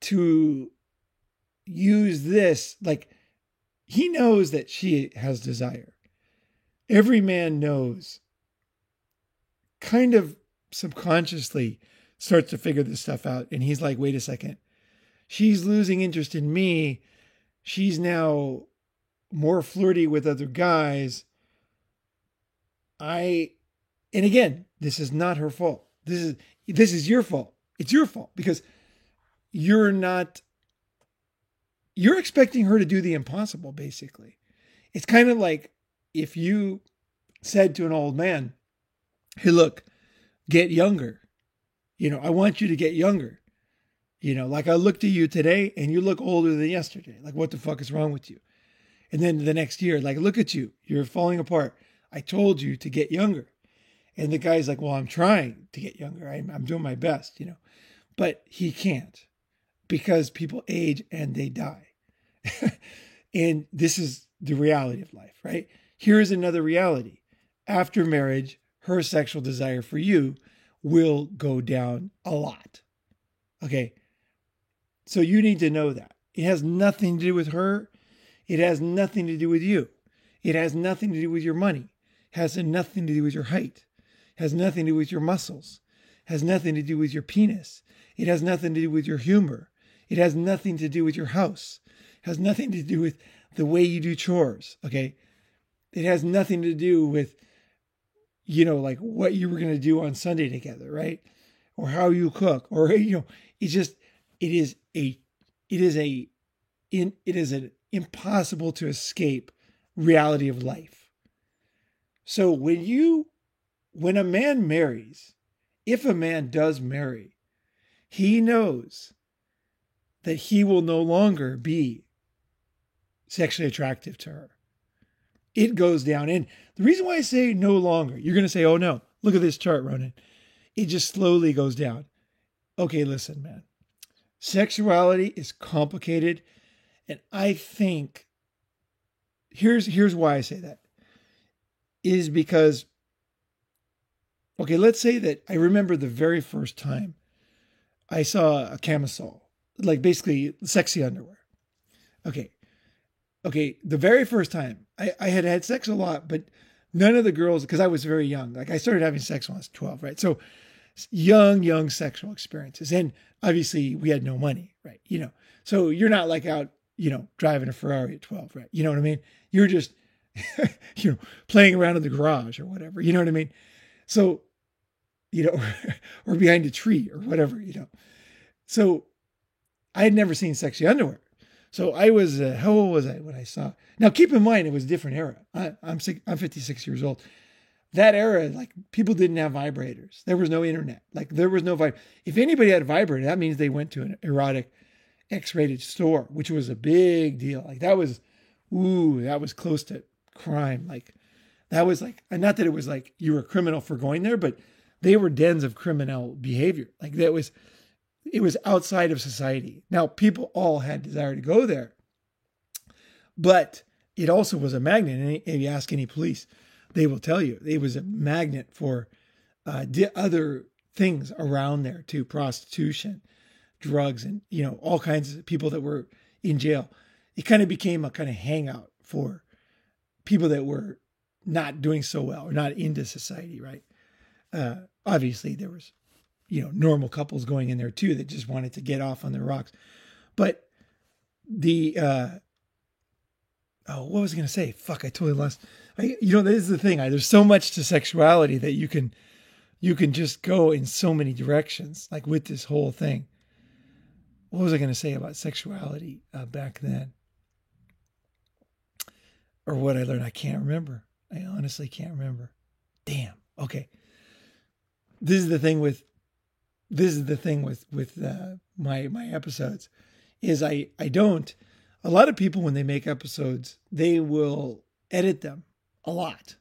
to use this like he knows that she has desire every man knows kind of subconsciously starts to figure this stuff out and he's like wait a second she's losing interest in me she's now more flirty with other guys I, and again, this is not her fault. This is this is your fault. It's your fault because you're not. You're expecting her to do the impossible, basically. It's kind of like if you said to an old man, Hey, look, get younger. You know, I want you to get younger. You know, like I looked at you today and you look older than yesterday. Like, what the fuck is wrong with you? And then the next year, like, look at you, you're falling apart. I told you to get younger. And the guy's like, well, I'm trying to get younger. I'm, I'm doing my best, you know, but he can't because people age and they die. and this is the reality of life, right? Here's another reality. After marriage, her sexual desire for you will go down a lot. Okay. So you need to know that. It has nothing to do with her. It has nothing to do with you. It has nothing to do with your money. It has nothing to do with your height. It has nothing to do with your muscles. It has nothing to do with your penis. It has nothing to do with your humor. It has nothing to do with your house. It has nothing to do with the way you do chores. Okay. It has nothing to do with, you know, like what you were going to do on Sunday together, right? Or how you cook, or, you know, it's just, it is a, it is a, in, it is an impossible to escape reality of life. So when you, when a man marries, if a man does marry, he knows that he will no longer be sexually attractive to her. It goes down. And the reason why I say no longer, you're going to say, oh no, look at this chart, Ronan. It just slowly goes down. Okay, listen, man. Sexuality is complicated. And I think here's here's why I say that is because okay, let's say that I remember the very first time I saw a camisole, like basically sexy underwear. Okay. Okay, the very first time I, I had had sex a lot, but none of the girls, because I was very young, like I started having sex when I was 12, right? So young, young sexual experiences. And obviously we had no money, right? You know, so you're not like out you know, driving a Ferrari at 12, right? You know what I mean? You're just, you know, playing around in the garage or whatever. You know what I mean? So, you know, or behind a tree or whatever, you know. So I had never seen sexy underwear. So I was, uh, how old was I when I saw? Now keep in mind, it was a different era. I, I'm six, I'm 56 years old. That era, like people didn't have vibrators. There was no internet. Like there was no vibe. If anybody had a vibrator, that means they went to an erotic X-rated store, which was a big deal. Like that was, ooh, that was close to crime. Like that was like, and not that it was like you were a criminal for going there, but they were dens of criminal behavior. Like that was, it was outside of society. Now people all had desire to go there, but it also was a magnet. And if you ask any police, they will tell you. It was a magnet for uh, other things around there too, prostitution, drugs and you know all kinds of people that were in jail. It kind of became a kind of hangout for people that were not doing so well or not into society right? Uh, obviously there was you know normal couples going in there too that just wanted to get off on their rocks. But the uh oh what was i to say? Fuck i totally lost I, you know this is the thing I, there's so much to sexuality that you can you can just go in so many directions like with this whole thing what was I going to say about sexuality uh, back then? Or what I learned? I can't remember. I honestly can't remember. Damn. Okay. This is the thing with this is the thing with with uh, my my episodes is I I don't a lot of people when they make episodes they will edit them a lot.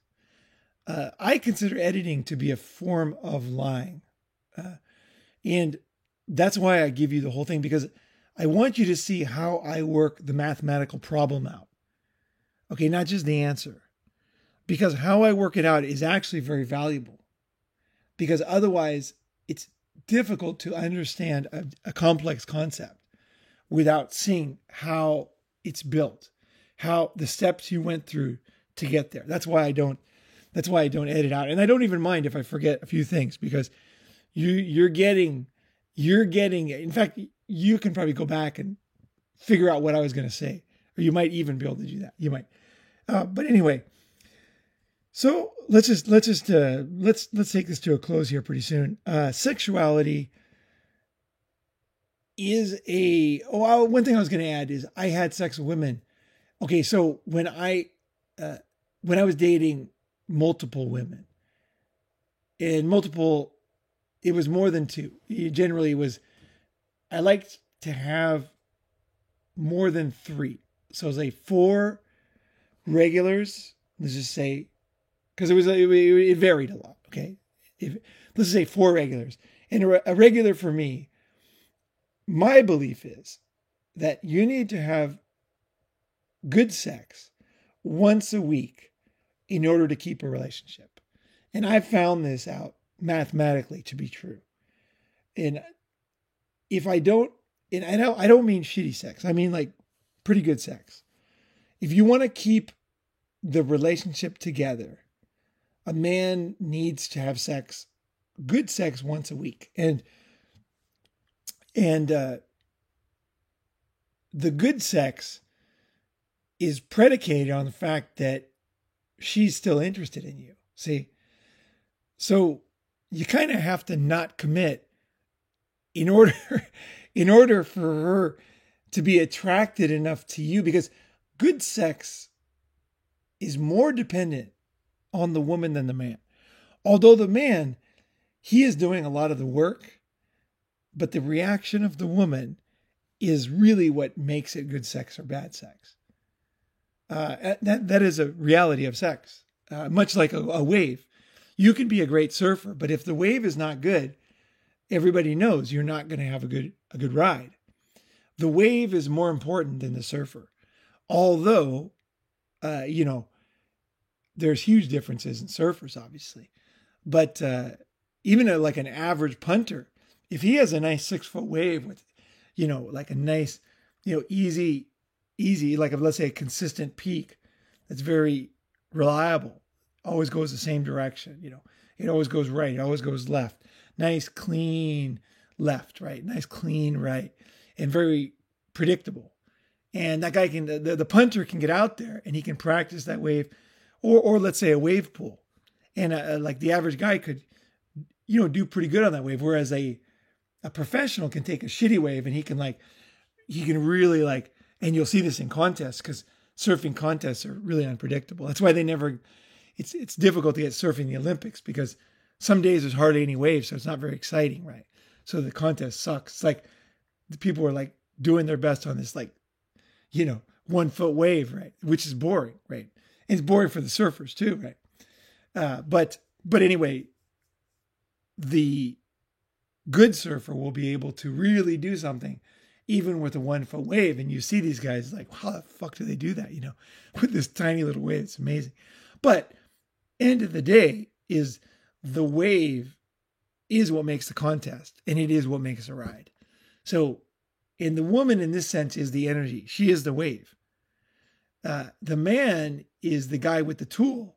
Uh, I consider editing to be a form of lying, uh, and that's why I give you the whole thing because I want you to see how I work the mathematical problem out. Okay, not just the answer. Because how I work it out is actually very valuable. Because otherwise, it's difficult to understand a, a complex concept without seeing how it's built, how the steps you went through to get there. That's why I don't that's why I don't edit out. And I don't even mind if I forget a few things because you you're getting you're getting, in fact, you can probably go back and figure out what I was going to say, or you might even be able to do that. You might. Uh, but anyway, so let's just let's just uh, let's let's take this to a close here pretty soon. Uh, sexuality is a oh one thing I was going to add is I had sex with women. Okay, so when I uh, when I was dating multiple women. And multiple, it was more than two. It generally was, I liked to have more than three. So it was like four regulars, let's just say, because it was, it, it varied a lot, okay? If, let's say four regulars. And a, a regular for me, my belief is that you need to have good sex once a week in order to keep a relationship. And I found this out mathematically to be true. And if I don't, and I don't, I don't mean shitty sex. I mean like pretty good sex. If you want to keep the relationship together, a man needs to have sex, good sex once a week. And and uh, the good sex is predicated on the fact that she's still interested in you. See? So you kind of have to not commit in order in order for her to be attracted enough to you because good sex is more dependent on the woman than the man. Although the man he is doing a lot of the work, but the reaction of the woman is really what makes it good sex or bad sex. Uh, that that is a reality of sex. Uh, much like a, a wave, you can be a great surfer, but if the wave is not good, everybody knows you're not going to have a good a good ride. The wave is more important than the surfer, although, uh, you know, there's huge differences in surfers, obviously, but uh, even a, like an average punter, if he has a nice six foot wave with, you know, like a nice, you know, easy easy, like let's say a consistent peak that's very reliable, always goes the same direction. You know, it always goes right, it always goes left. Nice, clean left, right? Nice, clean right, and very predictable. And that guy can, the, the punter can get out there and he can practice that wave, or or let's say a wave pool, and uh, like the average guy could, you know, do pretty good on that wave. Whereas a a professional can take a shitty wave and he can like, he can really like and you'll see this in contests because surfing contests are really unpredictable. That's why they never. It's it's difficult to get surfing the Olympics because some days there's hardly any waves, so it's not very exciting, right? So the contest sucks. It's like the people are like doing their best on this like, you know, one foot wave, right? Which is boring, right? And it's boring for the surfers too, right? Uh, but but anyway, the good surfer will be able to really do something even with a one foot wave. And you see these guys like, how the fuck do they do that? You know, with this tiny little wave. It's amazing. But end of the day is the wave is what makes the contest and it is what makes a ride. So, and the woman in this sense is the energy. She is the wave. Uh, the man is the guy with the tool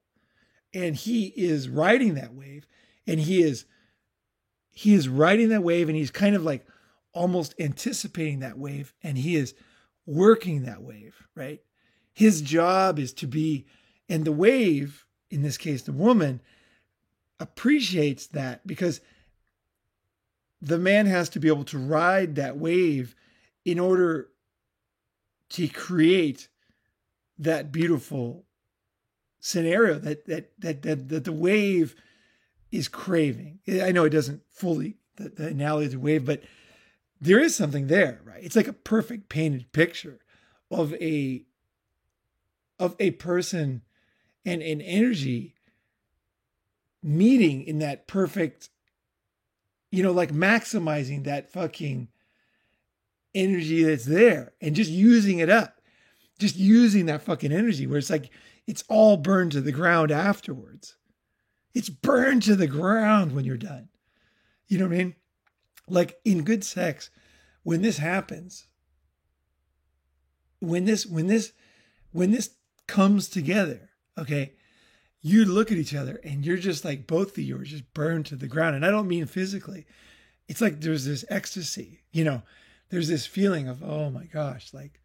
and he is riding that wave and he is he is riding that wave and he's kind of like almost anticipating that wave and he is working that wave, right? His job is to be, and the wave, in this case, the woman, appreciates that because the man has to be able to ride that wave in order to create that beautiful scenario that that that that, that the wave is craving. I know it doesn't fully the, the analogy of the wave, but there is something there, right? It's like a perfect painted picture of a of a person and an energy meeting in that perfect you know like maximizing that fucking energy that's there and just using it up just using that fucking energy where it's like it's all burned to the ground afterwards. It's burned to the ground when you're done. You know what i mean like in good sex, when this happens, when this, when this, when this comes together, okay, you look at each other and you're just like both of you are just burned to the ground. And I don't mean physically. It's like there's this ecstasy, you know, there's this feeling of, oh my gosh, like,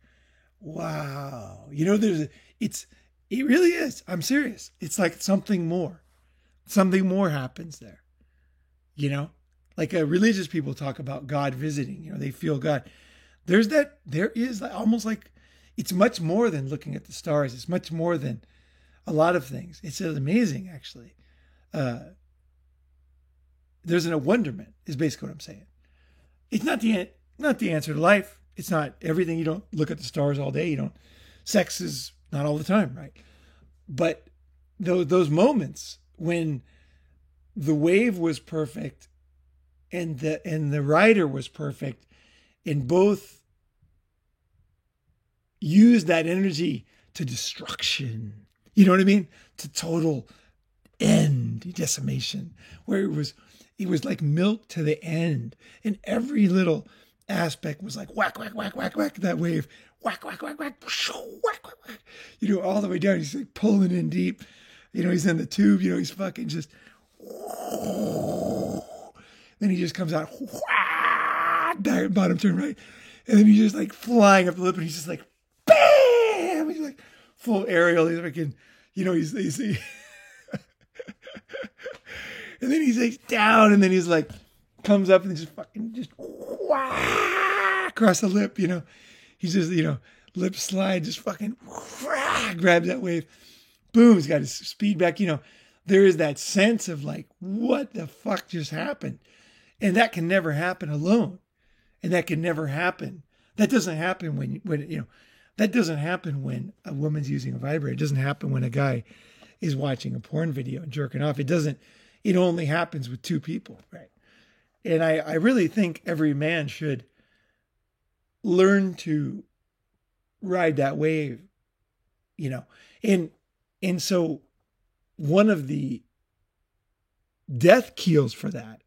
wow. You know, there's, it's, it really is. I'm serious. It's like something more. Something more happens there. You know? Like uh, religious people talk about God visiting, you know, they feel God. There's that, there is almost like it's much more than looking at the stars. It's much more than a lot of things. It's amazing, actually. Uh, there's an, a wonderment, is basically what I'm saying. It's not the not the answer to life. It's not everything. You don't look at the stars all day. You don't. Sex is not all the time, right? But those those moments when the wave was perfect and the and the rider was perfect and both used that energy to destruction. You know what i mean? To total end decimation where it was it was like milk to the end. And every little aspect was like whack whack whack whack whack that wave whack whack whack whack whack whack whack. You know all the way down he's like pulling in deep. You know he's in the tube you know he's fucking just then he just comes out bottom turn right? And then he's just like flying up the lip and he's just like bam! He's like full aerial he's freaking you know he's he's he, and then he's like down and then he's like comes up and he's just fucking just across the lip you know? He's just you know lip slide just fucking grabs that wave. Boom he's got his speed back you know? There is that sense of like, what the fuck just happened? And that can never happen alone. And that can never happen. That doesn't happen when, when you know, that doesn't happen when a woman's using a vibrator. It doesn't happen when a guy is watching a porn video and jerking off. It doesn't, it only happens with two people, right? And I, I really think every man should learn to ride that wave, you know. And and so one of the death keels for that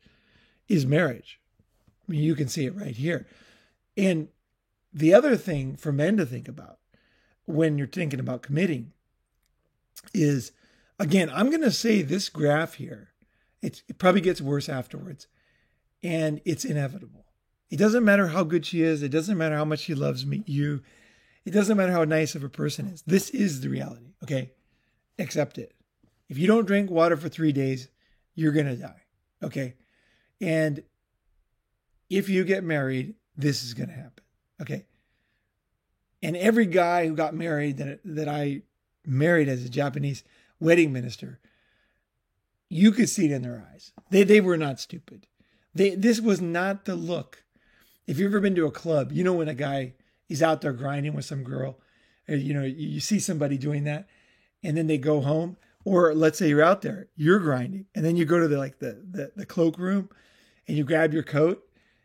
is marriage. I mean, you can see it right here. And the other thing for men to think about when you're thinking about committing is again, I'm going to say this graph here, it probably gets worse afterwards, and it's inevitable. It doesn't matter how good she is, it doesn't matter how much she loves me, you, it doesn't matter how nice of a person is. This is the reality, okay? Accept it. If you don't drink water for three days, you're going to die. Okay. And if you get married, this is going to happen. Okay. And every guy who got married that, that I married as a Japanese wedding minister, you could see it in their eyes. They, they were not stupid. They, this was not the look. If you've ever been to a club, you know when a guy is out there grinding with some girl, uh, you know, you see somebody doing that, and then they go home or let's say you're out there, you're grinding, and then you go to the like the the, the cloak room, and you grab your coat,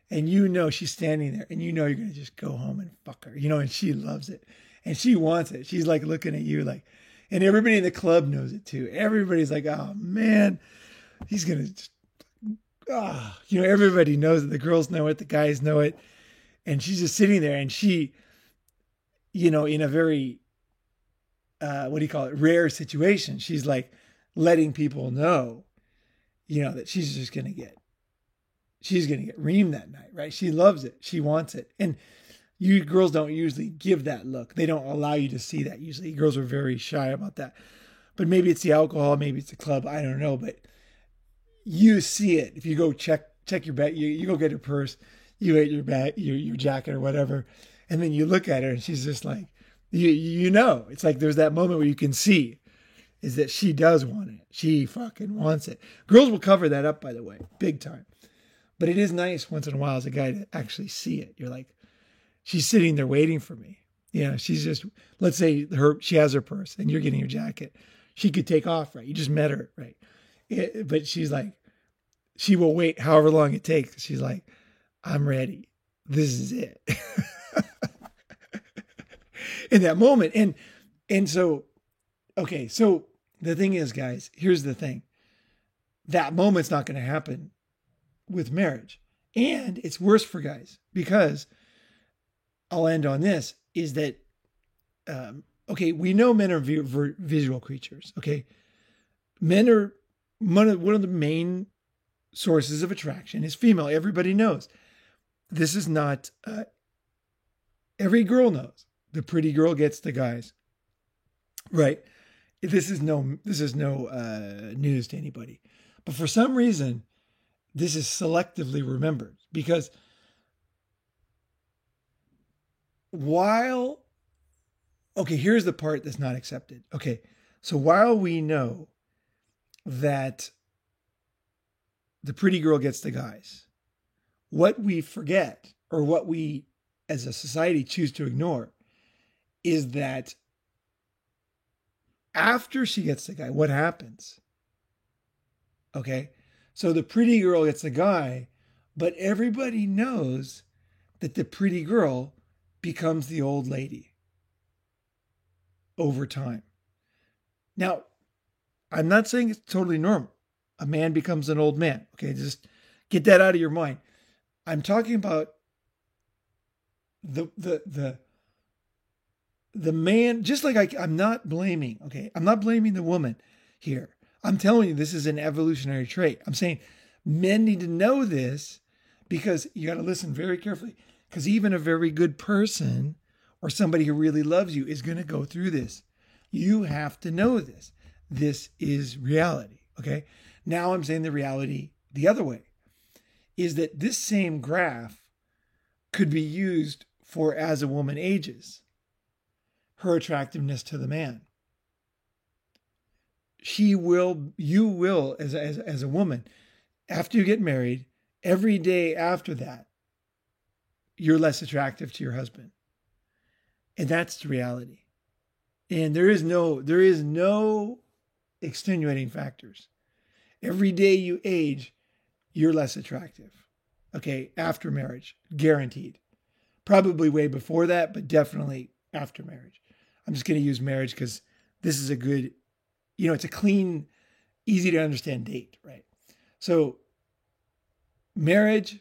and you know she's standing there, and you know you're gonna just go home and fuck her, you know, and she loves it, and she wants it. She's like looking at you like, and everybody in the club knows it too. Everybody's like, oh man, he's gonna ah, oh. you know, everybody knows it. The girls know it, the guys know it, and she's just sitting there, and she, you know, in a very uh, what do you call it, rare situation. She's like letting people know, you know, that she's just going to get, she's going to get reamed that night, right? She loves it. She wants it. And you girls don't usually give that look. They don't allow you to see that usually. Girls are very shy about that. But maybe it's the alcohol, maybe it's the club. I don't know. But you see it. If you go check, check your bag, you, you go get her purse, you get your bag, your, your jacket or whatever. And then you look at her and she's just like, you you know it's like there's that moment where you can see is that she does want it she fucking wants it girls will cover that up by the way big time but it is nice once in a while as a guy to actually see it. You're like she's sitting there waiting for me. You know she's just let's say her she has her purse and you're getting your jacket. She could take off right? You just met her right? It, but she's like she will wait however long it takes. She's like i'm ready. This is it. In that moment. And and so, okay, so the thing is, guys, here's the thing. That moment's not going to happen with marriage. And it's worse for guys because I'll end on this is that, um, okay, we know men are visual creatures. Okay. Men are one of, one of the main sources of attraction is female. Everybody knows. This is not, uh, every girl knows the pretty girl gets the guys. Right. This is no this is no uh, news to anybody. But for some reason, this is selectively remembered because while okay, here's the part that's not accepted. Okay, So while we know that the pretty girl gets the guys, what we forget or what we as a society choose to ignore is that after she gets the guy, what happens? Okay. So the pretty girl gets the guy, but everybody knows that the pretty girl becomes the old lady over time. Now, I'm not saying it's totally normal. A man becomes an old man. Okay. Just get that out of your mind. I'm talking about the, the, the, the man, just like I, I'm not blaming, okay, I'm not blaming the woman here. I'm telling you, this is an evolutionary trait. I'm saying men need to know this because you got to listen very carefully. Because even a very good person or somebody who really loves you is going to go through this. You have to know this. This is reality. Okay. Now I'm saying the reality the other way is that this same graph could be used for as a woman ages her attractiveness to the man. She will, you will, as, as, as a woman, after you get married, every day after that, you're less attractive to your husband. And that's the reality. And there is no, there is no extenuating factors. Every day you age, you're less attractive. Okay, after marriage, guaranteed. Probably way before that, but definitely after marriage. I'm just going to use marriage because this is a good, you know, it's a clean, easy to understand date, right? So, marriage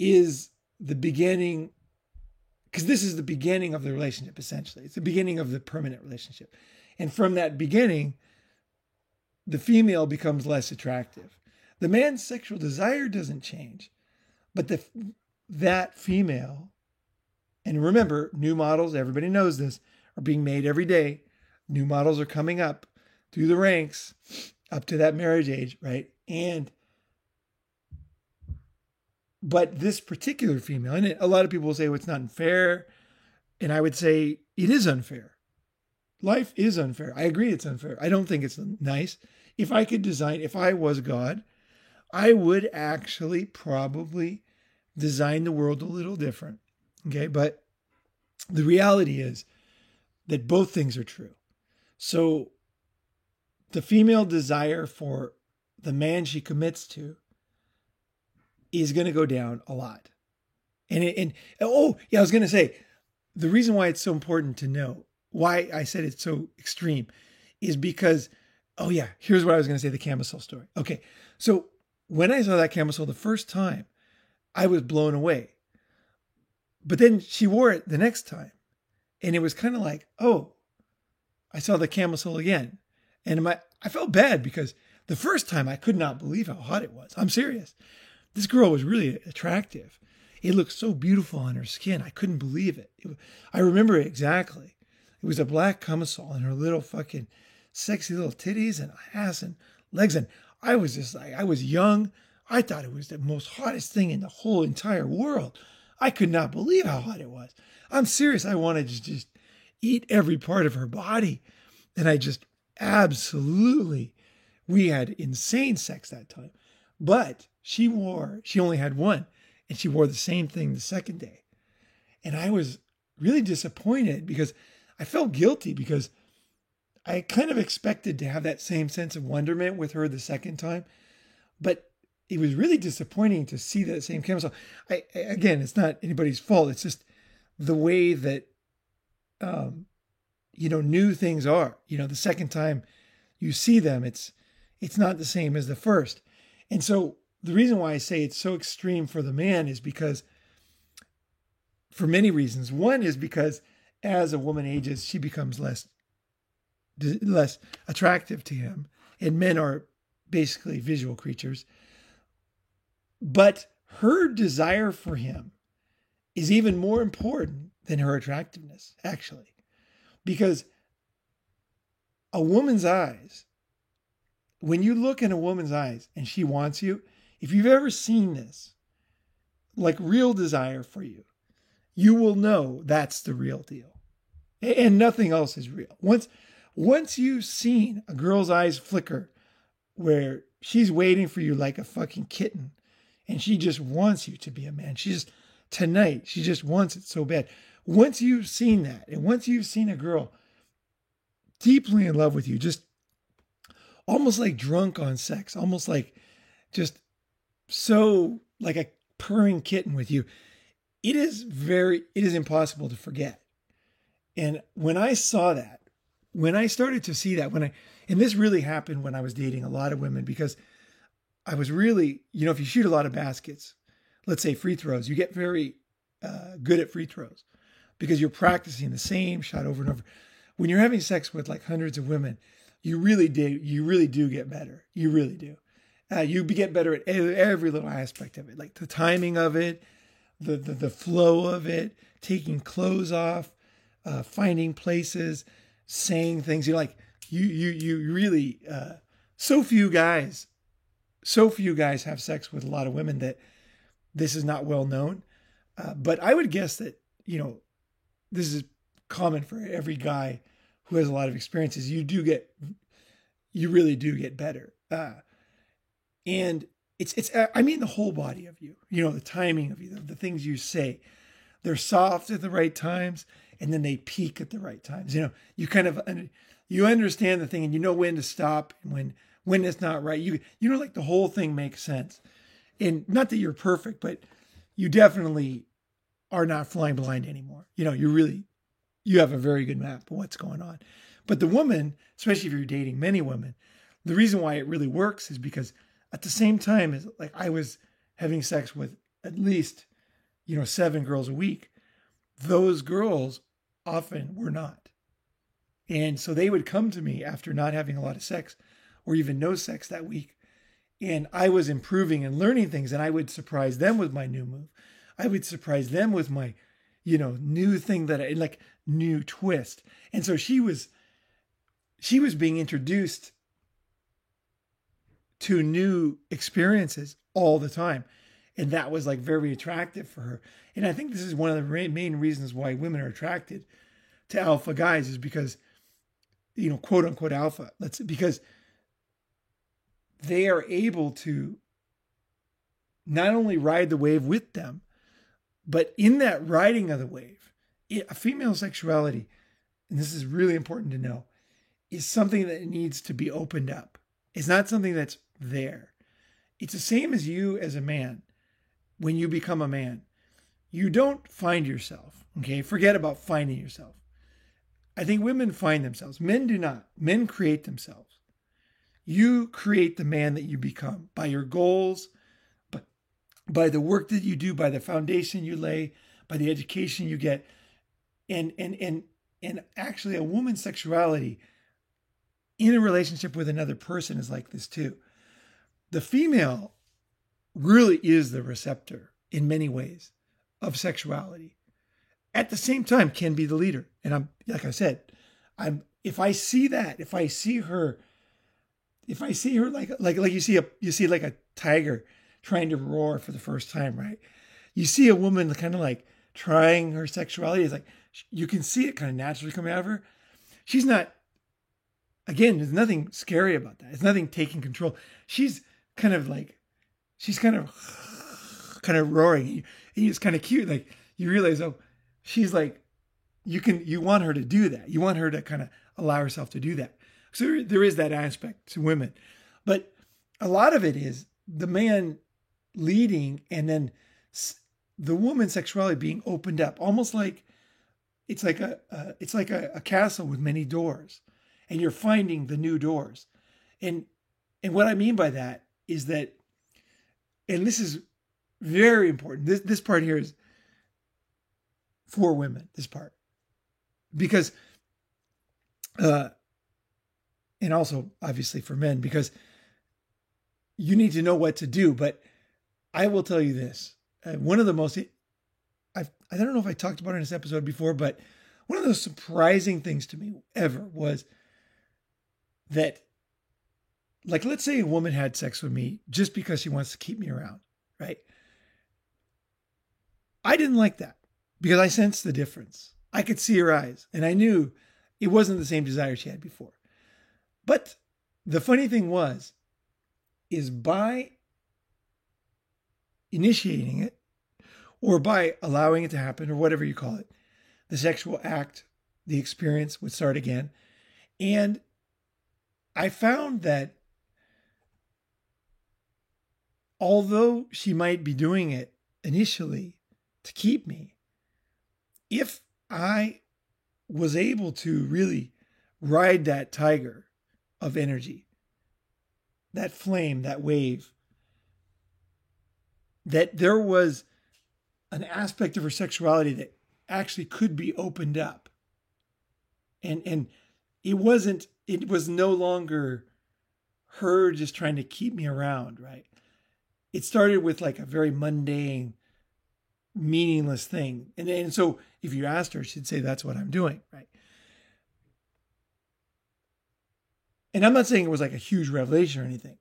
is the beginning, because this is the beginning of the relationship, essentially. It's the beginning of the permanent relationship. And from that beginning, the female becomes less attractive. The man's sexual desire doesn't change, but the that female, and remember, new models, everybody knows this, are being made every day. New models are coming up through the ranks up to that marriage age, right? And but this particular female, and a lot of people will say, well, it's not unfair. And I would say it is unfair. Life is unfair. I agree it's unfair. I don't think it's nice. If I could design, if I was God, I would actually probably design the world a little different. Okay. But the reality is that both things are true. So the female desire for the man she commits to is going to go down a lot. And, it, and oh, yeah, I was going to say the reason why it's so important to know why I said it's so extreme is because, oh, yeah, here's what I was going to say the camisole story. Okay. So when I saw that camisole the first time, I was blown away. But then she wore it the next time. And it was kind of like, oh, I saw the camisole again. And my, I felt bad because the first time I could not believe how hot it was. I'm serious. This girl was really attractive. It looked so beautiful on her skin. I couldn't believe it. it I remember it exactly. It was a black camisole and her little fucking sexy little titties and ass and legs. And I was just like, I was young. I thought it was the most hottest thing in the whole entire world. I could not believe how hot it was. I'm serious. I wanted to just eat every part of her body. And I just absolutely, we had insane sex that time. But she wore, she only had one, and she wore the same thing the second day. And I was really disappointed because I felt guilty because I kind of expected to have that same sense of wonderment with her the second time. But it was really disappointing to see that same camera. I, again, it's not anybody's fault. It's just the way that um, you know new things are. You know, the second time you see them, it's it's not the same as the first. And so the reason why I say it's so extreme for the man is because for many reasons. One is because as a woman ages, she becomes less less attractive to him, and men are basically visual creatures. But her desire for him is even more important than her attractiveness, actually. Because a woman's eyes, when you look in a woman's eyes and she wants you, if you've ever seen this, like real desire for you, you will know that's the real deal. And nothing else is real. Once once you've seen a girl's eyes flicker where she's waiting for you like a fucking kitten and she just wants you to be a man. She just, tonight, she just wants it so bad. Once you've seen that, and once you've seen a girl deeply in love with you, just almost like drunk on sex, almost like just so like a purring kitten with you, it is very, it is impossible to forget. And when I saw that, when I started to see that, when I, and this really happened when I was dating a lot of women because I was really, you know, if you shoot a lot of baskets, let's say free throws, you get very uh, good at free throws because you're practicing the same shot over and over. When you're having sex with like hundreds of women, you really do, you really do get better. You really do. Uh, you get better at every little aspect of it, like the timing of it, the the, the flow of it, taking clothes off, uh, finding places, saying things. You're like you you you really. Uh, so few guys, so few guys have sex with a lot of women that this is not well known. Uh, but I would guess that you know this is common for every guy who has a lot of experiences. You do get, you really do get better. Uh, and it's it's I mean the whole body of you. You know the timing of you, the, the things you say. They're soft at the right times and then they peak at the right times. You know, you kind of you understand the thing and you know when to stop and when when it's not right. You you know like the whole thing makes sense. And not that you're perfect, but you definitely are not flying blind anymore. You know, you really you have a very good map of what's going on. But the woman, especially if you're dating many women, the reason why it really works is because at the same time as like I was having sex with at least, you know, seven girls a week, those girls often were not. And so they would come to me after not having a lot of sex or even no sex that week. And I was improving and learning things, and I would surprise them with my new move. I would surprise them with my, you know, new thing that I like, new twist. And so she was, she was being introduced to new experiences all the time. And that was like very attractive for her. And I think this is one of the main reasons why women are attracted to alpha guys is because, you know, quote unquote alpha. Let's because they are able to not only ride the wave with them, but in that riding of the wave, a female sexuality, and this is really important to know, is something that needs to be opened up. It's not something that's there. It's the same as you as a man when you become a man you don't find yourself. Okay, forget about finding yourself. I think women find themselves. Men do not. Men create themselves. You create the man that you become by your goals, by the work that you do, by the foundation you lay, by the education you get. And and and and actually a woman's sexuality in a relationship with another person is like this too. The female really is the receptor in many ways of sexuality. At the same time, can be the leader. And I'm like I said, I'm if I see that, if I see her, if I see her like like like you see a you see like a tiger trying to roar for the first time, right? You see a woman kind of like trying her sexuality. It's like you can see it kind of naturally coming out of her. She's not. Again, there's nothing scary about that. It's nothing taking control. She's kind of like, she's kind of kind of roaring. And it's kind of cute. Like you realize, oh, she's like, you can, you want her to do that. You want her to kind of allow herself to do that. So there is that aspect to women. But a lot of it is the man leading and then the woman's sexuality being opened up, almost like it's like a, it's like a, a castle with many doors, and you're finding the new doors, and and what I mean by that is that, and this is very important. This this part here is for women. This part because, uh, and also obviously for men because you need to know what to do. But I will tell you this: uh, one of the most I've, I don't know if I talked about it in this episode before, but one of the surprising things to me ever was that, like, let's say a woman had sex with me just because she wants to keep me around, right? I didn't like that because I sensed the difference. I could see her eyes and I knew it wasn't the same desire she had before. But the funny thing was, is by initiating it or by allowing it to happen or whatever you call it, the sexual act, the experience would start again. And I found that although she might be doing it initially to keep me, if I was able to really ride that tiger of energy, that flame, that wave, that there was an aspect of her sexuality that actually could be opened up. And and it wasn't it was no longer her just trying to keep me around, right? It started with like a very mundane, meaningless thing. And, and so if you asked her, she'd say, That's what I'm doing, right? And I'm not saying it was like a huge revelation or anything.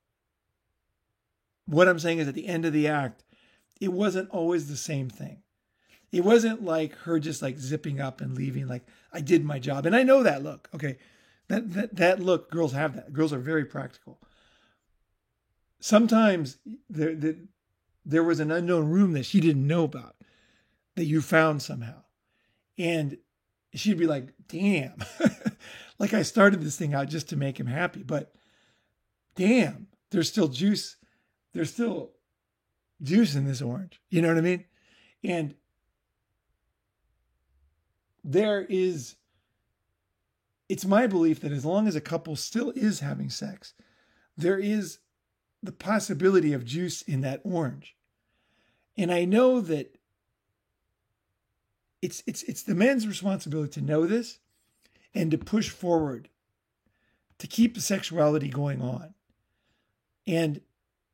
What I'm saying is at the end of the act, it wasn't always the same thing. It wasn't like her just like zipping up and leaving, like, I did my job. And I know that look. Okay. That that that look, girls have that. Girls are very practical. Sometimes there, there, there was an unknown room that she didn't know about that you found somehow. And she'd be like, damn. like I started this thing out just to make him happy, but damn, there's still juice. There's still juice in this orange. You know what I mean? And there is it's my belief that as long as a couple still is having sex, there is the possibility of juice in that orange. And I know that it's it's it's the man's responsibility to know this and to push forward to keep the sexuality going on. And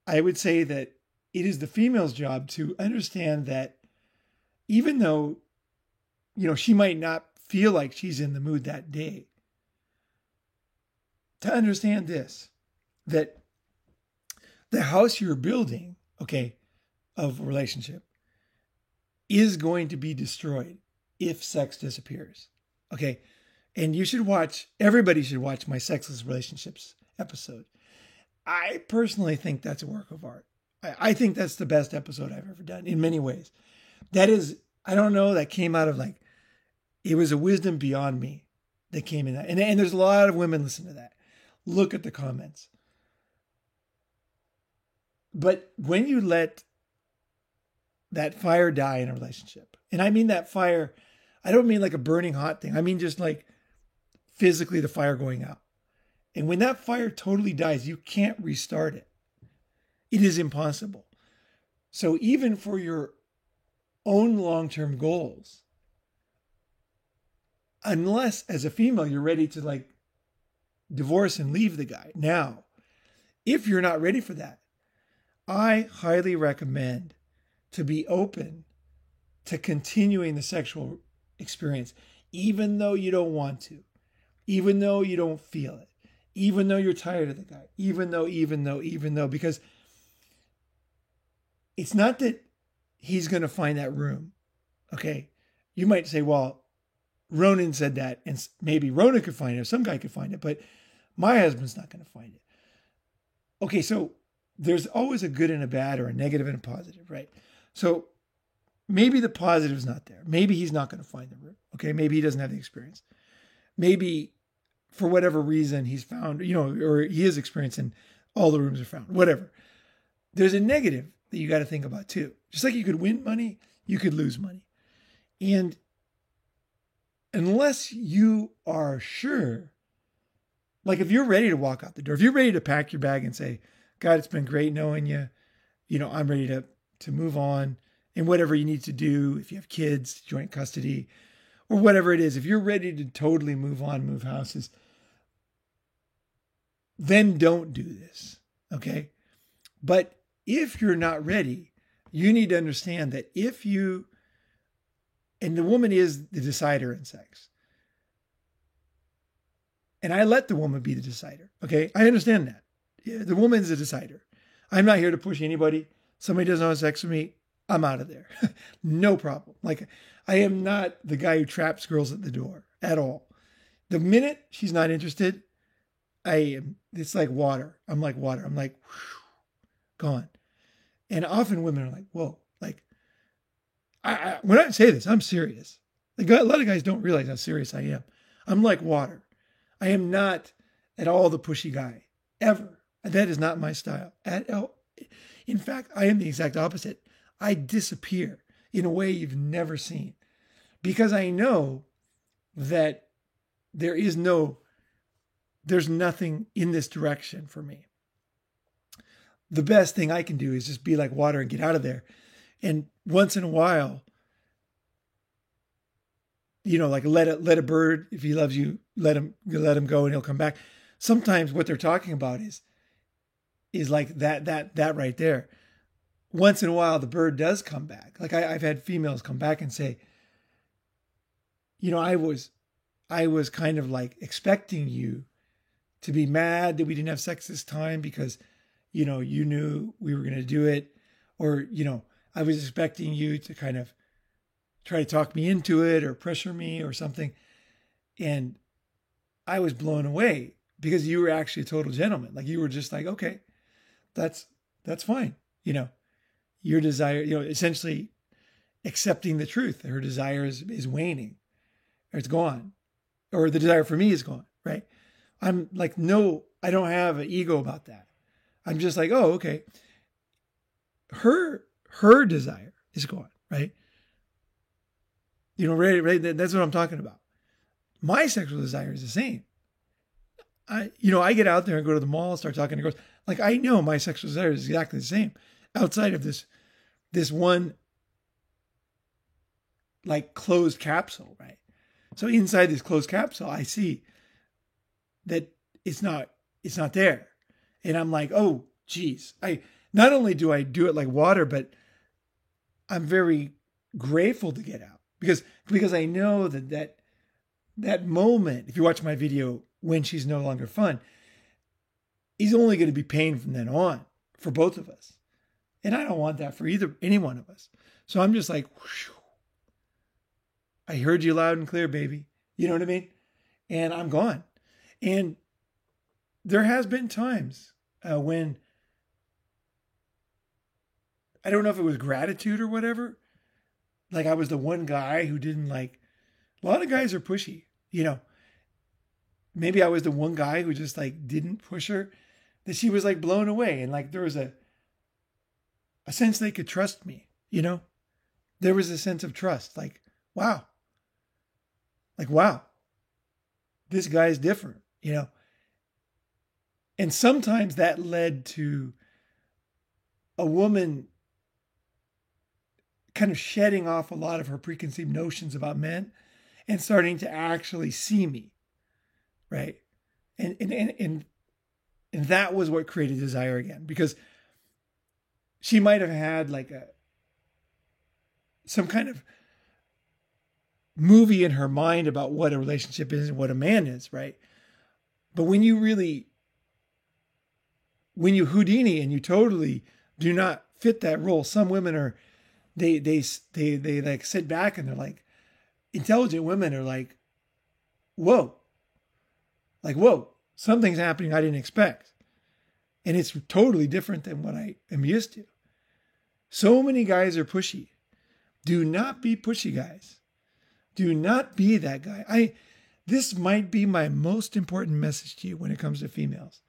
I would say that it is the female's job to understand that even though you know she might not feel like she's in the mood that day to understand this that the house you're building, okay, of relationship is going to be destroyed if sex disappears. Okay. And you should watch, everybody should watch my sexless relationships episode. I personally think that's a work of art. I, think that's the best episode I've ever done in many ways. That is, I don't know, that came out of like, it was a wisdom beyond me that came in that. And, and there's a lot of women listen to that. Look at the comments. But when you let that fire die in a relationship, and I mean that fire, I don't mean like a burning hot thing. I mean just like physically the fire going out. And when that fire totally dies, you can't restart it. It is impossible. So even for your own long term goals, unless as a female you're ready to like divorce and leave the guy now. If you're not ready for that, I highly recommend to be open to continuing the sexual experience, even though you don't want to, even though you don't feel it, even though you're tired of the guy, even though, even though, even though, because it's not that he's going to find that room. Okay. You might say, well, Ronan said that, and maybe Ronan could find it, or some guy could find it, but my husband's not going to find it. Okay, so there's always a good and a bad or a negative and a positive, right? So maybe the positive's not there. Maybe he's not going to find the room. Okay, maybe he doesn't have the experience. Maybe for whatever reason he's found, you know, or he is experiencing all the rooms are found, whatever. There's a negative that you got to think about too. Just like you could win money, you could lose money. And unless you are sure like if you're ready to walk out the door, if you're ready to pack your bag and say, God, it's been great knowing you. You know, I'm ready to to move on and whatever you need to do, if you have kids, joint custody, or whatever it is, if you're ready to totally move on, move houses, then don't do this. Okay. But if you're not ready, you need to understand that if you, and the woman is the decider in sex, and I let the woman be the decider. Okay. I understand that. Yeah, the woman's the decider. I'm not here to push anybody. Somebody doesn't have sex with me. I'm out of there. no problem. Like I am not the guy who traps girls at the door at all. The minute she's not interested, I am, it's like water. I'm like water. I'm like, whew, gone. And often women are like, whoa, like, I, I, when I say this, I'm serious. Like, a lot of guys don't realize how serious I am. I'm like water. I am not at all the pushy guy, ever. That is not my style. At all. In fact, I am the exact opposite. I disappear in a way you've never seen because I know that there is no, there's nothing in this direction for me. The best thing I can do is just be like water and get out of there. And once in a while, you know, like let a let a bird, if he loves you, let him let him go and he'll come back. Sometimes what they're talking about is is like that that that right there. Once in a while, the bird does come back. Like I, I've had females come back and say, you know, I was I was kind of like expecting you to be mad that we didn't have sex this time because, you know, you knew we were going to do it. Or, you know, I was expecting you to kind of try to talk me into it or pressure me or something. And I was blown away because you were actually a total gentleman. Like you were just like, okay, that's that's fine. You know, your desire, you know, essentially accepting the truth. Her desire is, is waning or it's gone. Or the desire for me is gone, right? I'm like, no, I don't have an ego about that. I'm just like, oh, okay. Her her desire is gone, right? You know, right, right. That's what I'm talking about. My sexual desire is the same. I, you know, I get out there and go to the mall, start talking to girls. Like I know my sexual desire is exactly the same, outside of this, this one, like closed capsule, right? So inside this closed capsule, I see that it's not, it's not there, and I'm like, oh, geez. I not only do I do it like water, but I'm very grateful to get out because because I know that that that moment. If you watch my video when she's no longer fun, is only going to be pain from then on for both of us. And I don't want that for either any one of us. So I'm just like, whew, I heard you loud and clear, baby. You know what I mean? And I'm gone. And there has been times uh, when I don't know if it was gratitude or whatever. Like I was the one guy who didn't like. A lot of guys are pushy, you know. Maybe I was the one guy who just like didn't push her that she was like blown away and like there was a a sense they could trust me, you know? There was a sense of trust like wow. Like wow. This guy's different, you know? And sometimes that led to a woman kind of shedding off a lot of her preconceived notions about men and starting to actually see me right and and and, and and that was what created desire again, because she might have had like a some kind of movie in her mind about what a relationship is and what a man is, right? But when you really when you Houdini and you totally do not fit that role, some women are they they they they like sit back and they're like intelligent women are like, whoa, like whoa, something's happening I didn't expect. And it's totally different than what I am used to. So many guys are pushy. Do not be pushy guys. Do not be that guy. I this might be my most important message to you when it comes to females.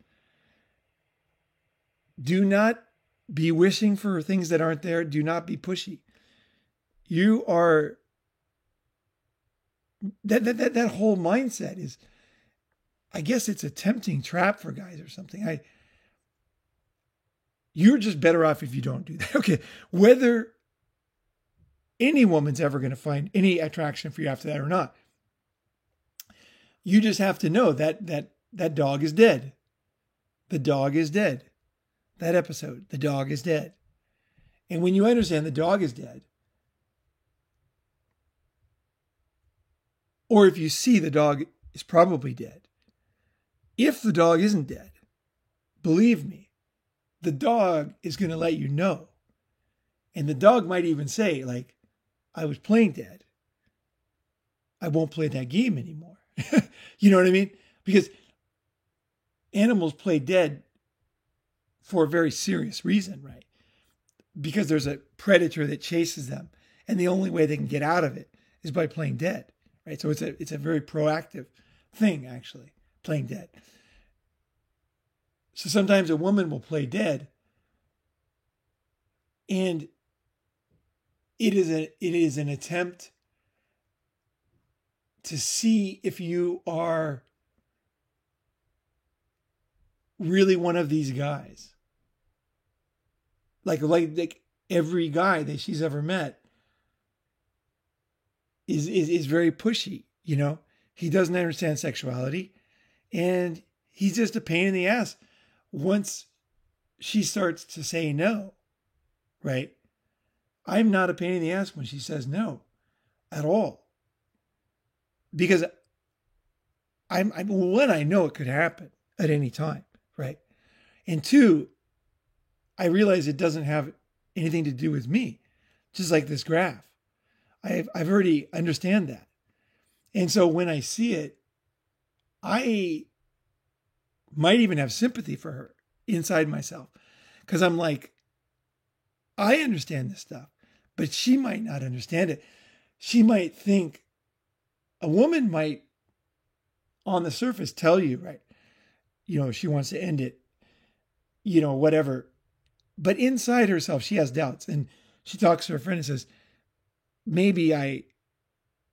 Do not be wishing for things that aren't there. Do not be pushy. You are that that that, that whole mindset is I guess it's a tempting trap for guys or something. I you're just better off if you don't do that. Okay. Whether any woman's ever going to find any attraction for you after that or not, you just have to know that that that dog is dead. The dog is dead. That episode, the dog is dead. And when you understand the dog is dead, or if you see the dog is probably dead, if the dog isn't dead, believe me, the dog is going to let you know. And the dog might even say, like, I was playing dead. I won't play that game anymore. You know what I mean? Because animals play dead for a very serious reason, right? Because there's a predator that chases them, and the only way they can get out of it is by playing dead, right? So it's a it's a very proactive thing, actually, playing dead. So sometimes a woman will play dead, and it is a it is an attempt to see if you are really one of these guys. Like like like every guy that she's ever met is is is very pushy, you know? He doesn't understand sexuality and he's just a pain in the ass once she starts to say no. Right? I'm not a pain in the ass when she says no at all. Because I'm, I'm one, I know it could happen at any time, right? And two, I realize it doesn't have anything to do with me, just like this graph. I've, I've already understand that. And so when I see it, I might even have sympathy for her inside myself because I'm like, I understand this stuff, but she might not understand it. She might think a woman might, on the surface, tell you, right, you know, she wants to end it, you know, whatever. But inside herself, she has doubts. And she talks to her friend and says, maybe I,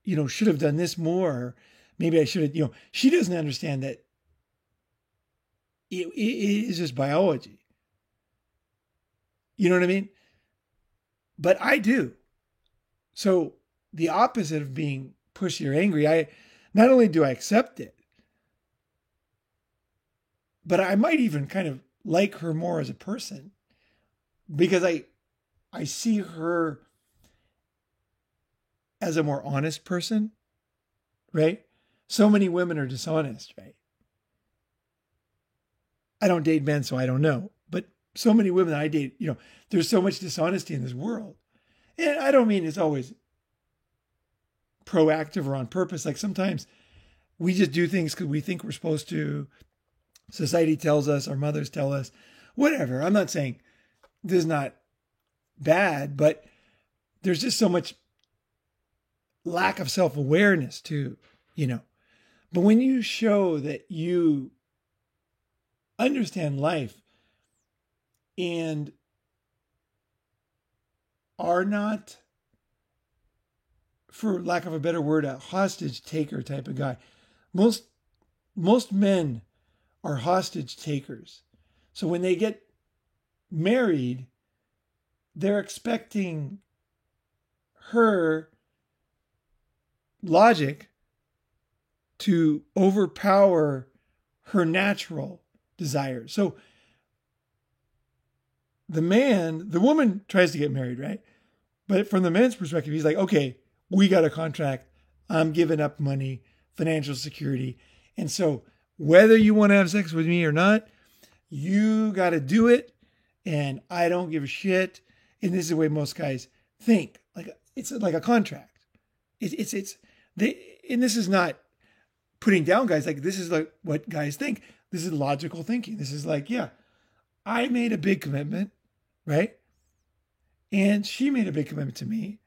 you know, should have done this more. Maybe I should have, you know, she doesn't understand that it, it is just biology. You know what I mean? But I do. So the opposite of being pushy or angry, I not only do I accept it, but I might even kind of like her more as a person because I I see her as a more honest person, right? So many women are dishonest, right? I don't date men, so I don't know. But so many women I date, you know, there's so much dishonesty in this world. And I don't mean it's always proactive or on purpose. Like sometimes we just do things because we think we're supposed to. Society tells us, our mothers tell us, whatever. I'm not saying this is not bad, but there's just so much lack of self awareness too, you know. But when you show that you understand life and are not, for lack of a better word, a hostage taker type of guy. Most most men are hostage takers. So when they get married, they're expecting her logic to overpower her natural desires. So the man, the woman tries to get married, right? But from the man's perspective, he's like, okay, we got a contract. I'm giving up money, financial security. And so whether you want to have sex with me or not, you got to do it. And I don't give a shit. And this is the way most guys think. Like it's like a contract. It, it's, it's, they, and this is not putting down guys. Like this is like what guys think. This is logical thinking. This is like, yeah, I made a big commitment, right? And she made a big commitment to me.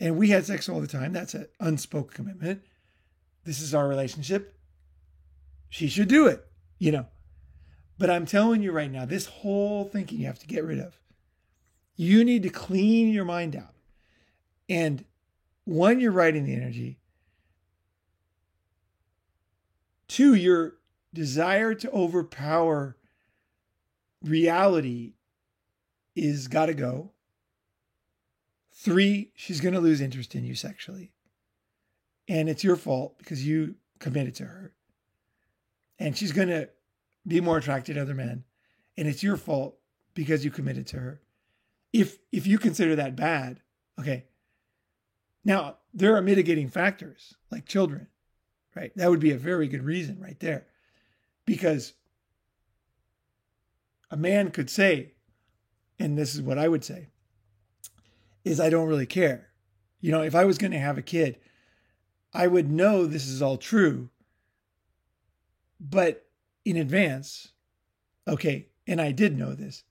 And we had sex all the time. That's an unspoken commitment. This is our relationship. She should do it, you know. But I'm telling you right now, this whole thinking you have to get rid of. You need to clean your mind out. And one, you're writing the energy. Two, you're desire to overpower reality is got to go. Three, she's going to lose interest in you sexually. And it's your fault because you committed to her. And she's going to be more attracted to other men. And it's your fault because you committed to her. If if you consider that bad, okay. Now, there are mitigating factors like children, right? That would be a very good reason right there because a man could say, and this is what I would say, is I don't really care. You know, if I was going to have a kid, I would know this is all true, But in advance, okay, and I did know this.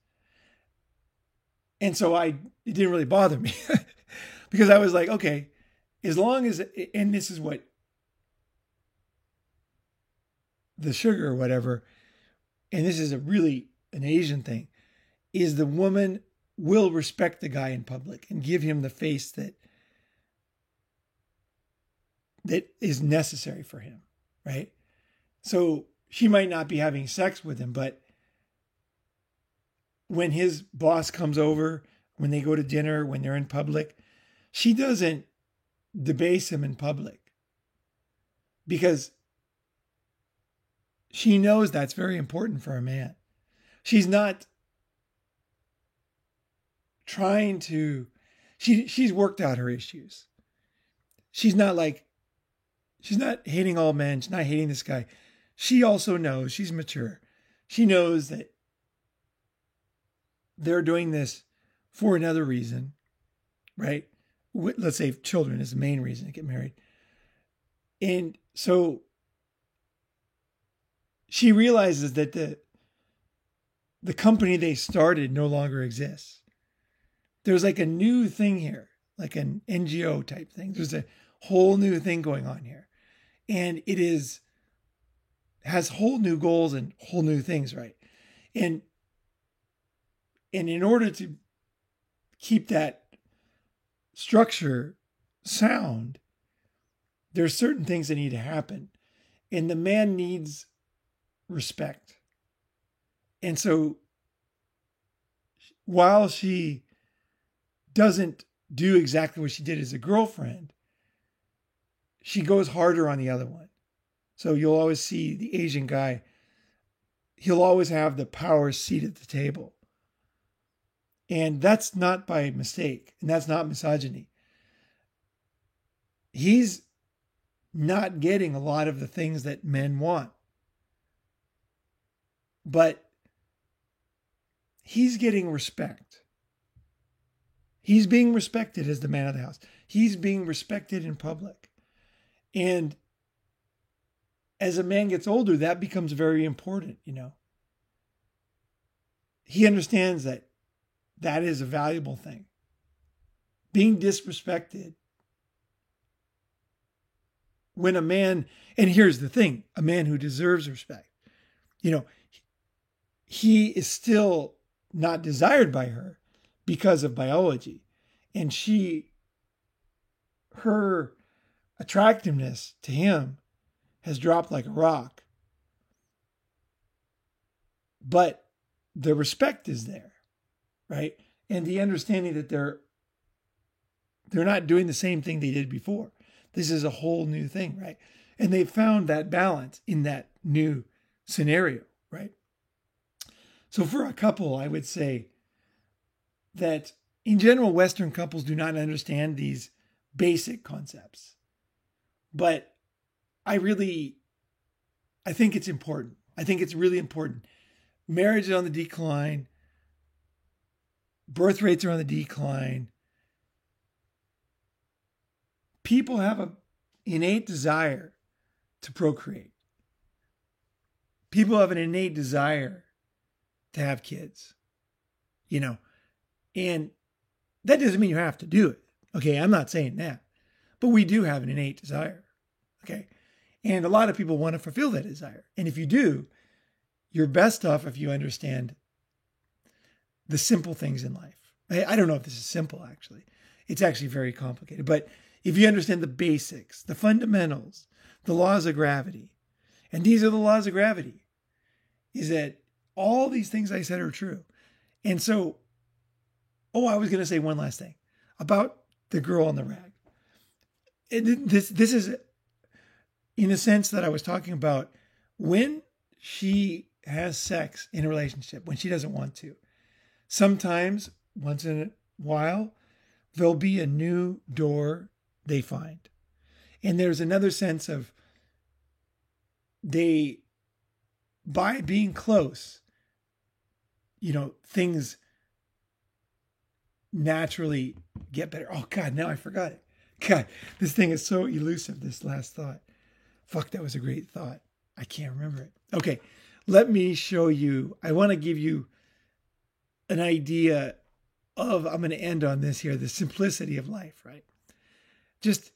And so I it didn't really bother me because I was like, okay, as long as and this is what the sugar or whatever, and this is a really an Asian thing, is the woman will respect the guy in public and give him the face that that is necessary for him, right? So she might not be having sex with him, but when his boss comes over, when they go to dinner, when they're in public, she doesn't debase him in public because she knows that's very important for a man. She's not trying to she she's worked out her issues. She's not like she's not hating all men, she's not hating this guy. She also knows she's mature. She knows that they're doing this for another reason, right? Let's say children is the main reason to get married. And so she realizes that the the company they started no longer exists there's like a new thing here, like an NGO type thing. There's a whole new thing going on here. And it is has whole new goals and whole new things, right? And and in order to keep that structure sound, there's certain things that need to happen. And the man needs respect. And so while she doesn't do exactly what she did as a girlfriend, she goes harder on the other one. So you'll always see the Asian guy, he'll always have the power seat at the table. And that's not by mistake, and that's not misogyny. He's not getting a lot of the things that men want. But he's getting respect. He's being respected as the man of the house. He's being respected in public. And as a man gets older, that becomes very important, you know. He understands that that is a valuable thing. Being disrespected. When a man, and here's the thing a man who deserves respect, you know, he is still not desired by her because of biology. And she, her attractiveness to him has dropped like a rock. But the respect is there, right? And the understanding that they're they're not doing the same thing they did before. This is a whole new thing, right? And they found that balance in that new scenario, right? So for a couple, I would say that in general, Western couples do not understand these basic concepts. But I really, I think it's important. I think it's really important. Marriage is on the decline. Birth rates are on the decline. People have an innate desire to procreate. People have an innate desire to have kids. You know, and that doesn't mean you have to do it. Okay, I'm not saying that. But we do have an innate desire. Okay. And a lot of people want to fulfill that desire. And if you do, you're best off if you understand the simple things in life. I, I don't know if this is simple, actually. It's actually very complicated. But if you understand the basics, the fundamentals, the laws of gravity, and these are the laws of gravity, is that all these things I said are true. And so Oh, I was going to say one last thing about the girl on the rag. It, this this is in a sense that I was talking about when she has sex in a relationship when she doesn't want to. Sometimes once in a while there'll be a new door they find. And there's another sense of they by being close you know things naturally get better. Oh God, now I forgot it. God, this thing is so elusive. This last thought. Fuck, that was a great thought. I can't remember it. Okay, let me show you. I want to give you an idea of, I'm going to end on this here the simplicity of life, right? Just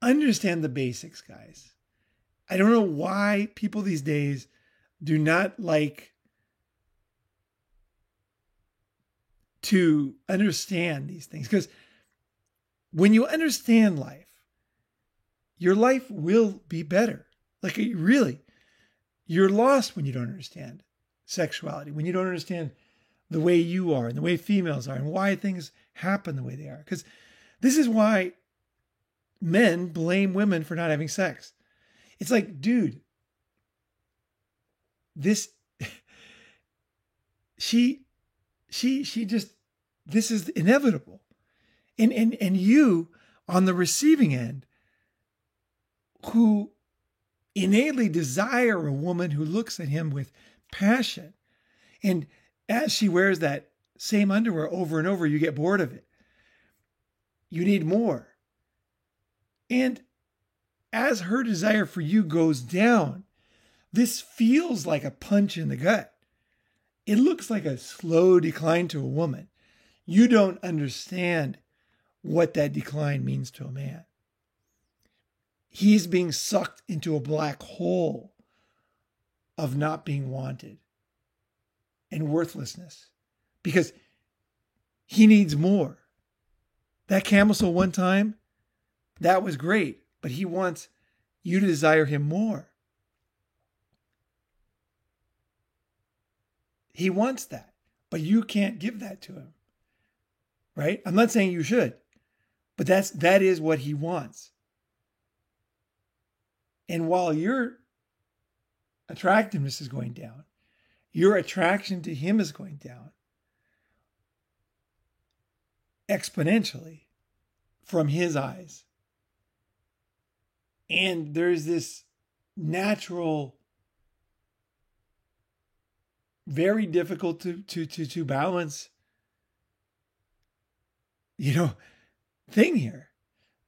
understand the basics, guys. I don't know why people these days do not like to understand these things because when you understand life, your life will be better. Like, really, you're lost when you don't understand sexuality, when you don't understand the way you are and the way females are and why things happen the way they are. Because this is why men blame women for not having sex. It's like, dude, this, she, she, she just, this is inevitable. And, and, and you on the receiving end who innately desire a woman who looks at him with passion. And as she wears that same underwear over and over, you get bored of it. You need more. And as her desire for you goes down, this feels like a punch in the gut. It looks like a slow decline to a woman. You don't understand what that decline means to a man. He's being sucked into a black hole of not being wanted and worthlessness because he needs more. That Camisole one time, that was great, but he wants you to desire him more. He wants that, but you can't give that to him. Right? I'm not saying you should, but that's that is what he wants. And while your attractiveness is going down, your attraction to him is going down exponentially from his eyes. And there's this natural, very difficult to, to, to, to balance, you know, thing here.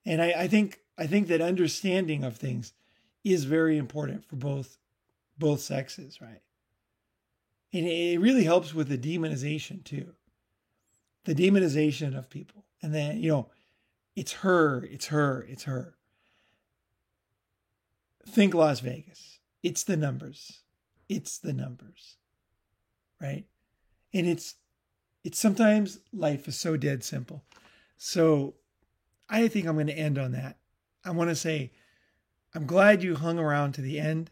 And I, I think I think that understanding of things is very important for both both sexes, right? And it really helps with the demonization too. The demonization of people. And then, you know, it's her, it's her, it's her. Think Las Vegas. It's the numbers. It's the numbers. Right? And it's it's sometimes life is so dead simple. So I think I'm going to end on that. I want to say I'm glad you hung around to the end.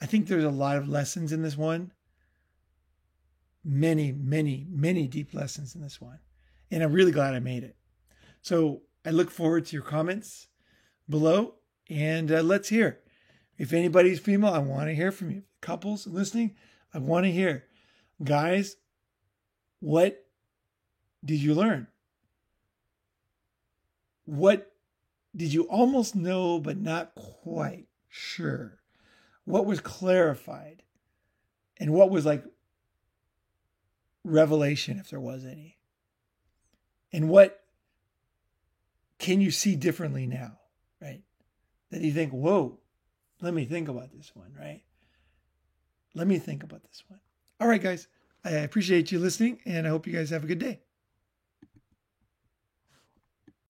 I think there's a lot of lessons in this one many, many, many deep lessons in this one. And I'm really glad I made it. So I look forward to your comments below and uh, let's hear. If anybody's female, I want to hear from you. Couples listening, I want to hear. Guys, what did you learn? What did you almost know but not quite sure? What was clarified? And what was like revelation, if there was any? And what can you see differently now, right? That you think, whoa, let me think about this one, right? Let me think about this one. All right, guys, I appreciate you listening, and I hope you guys have a good day.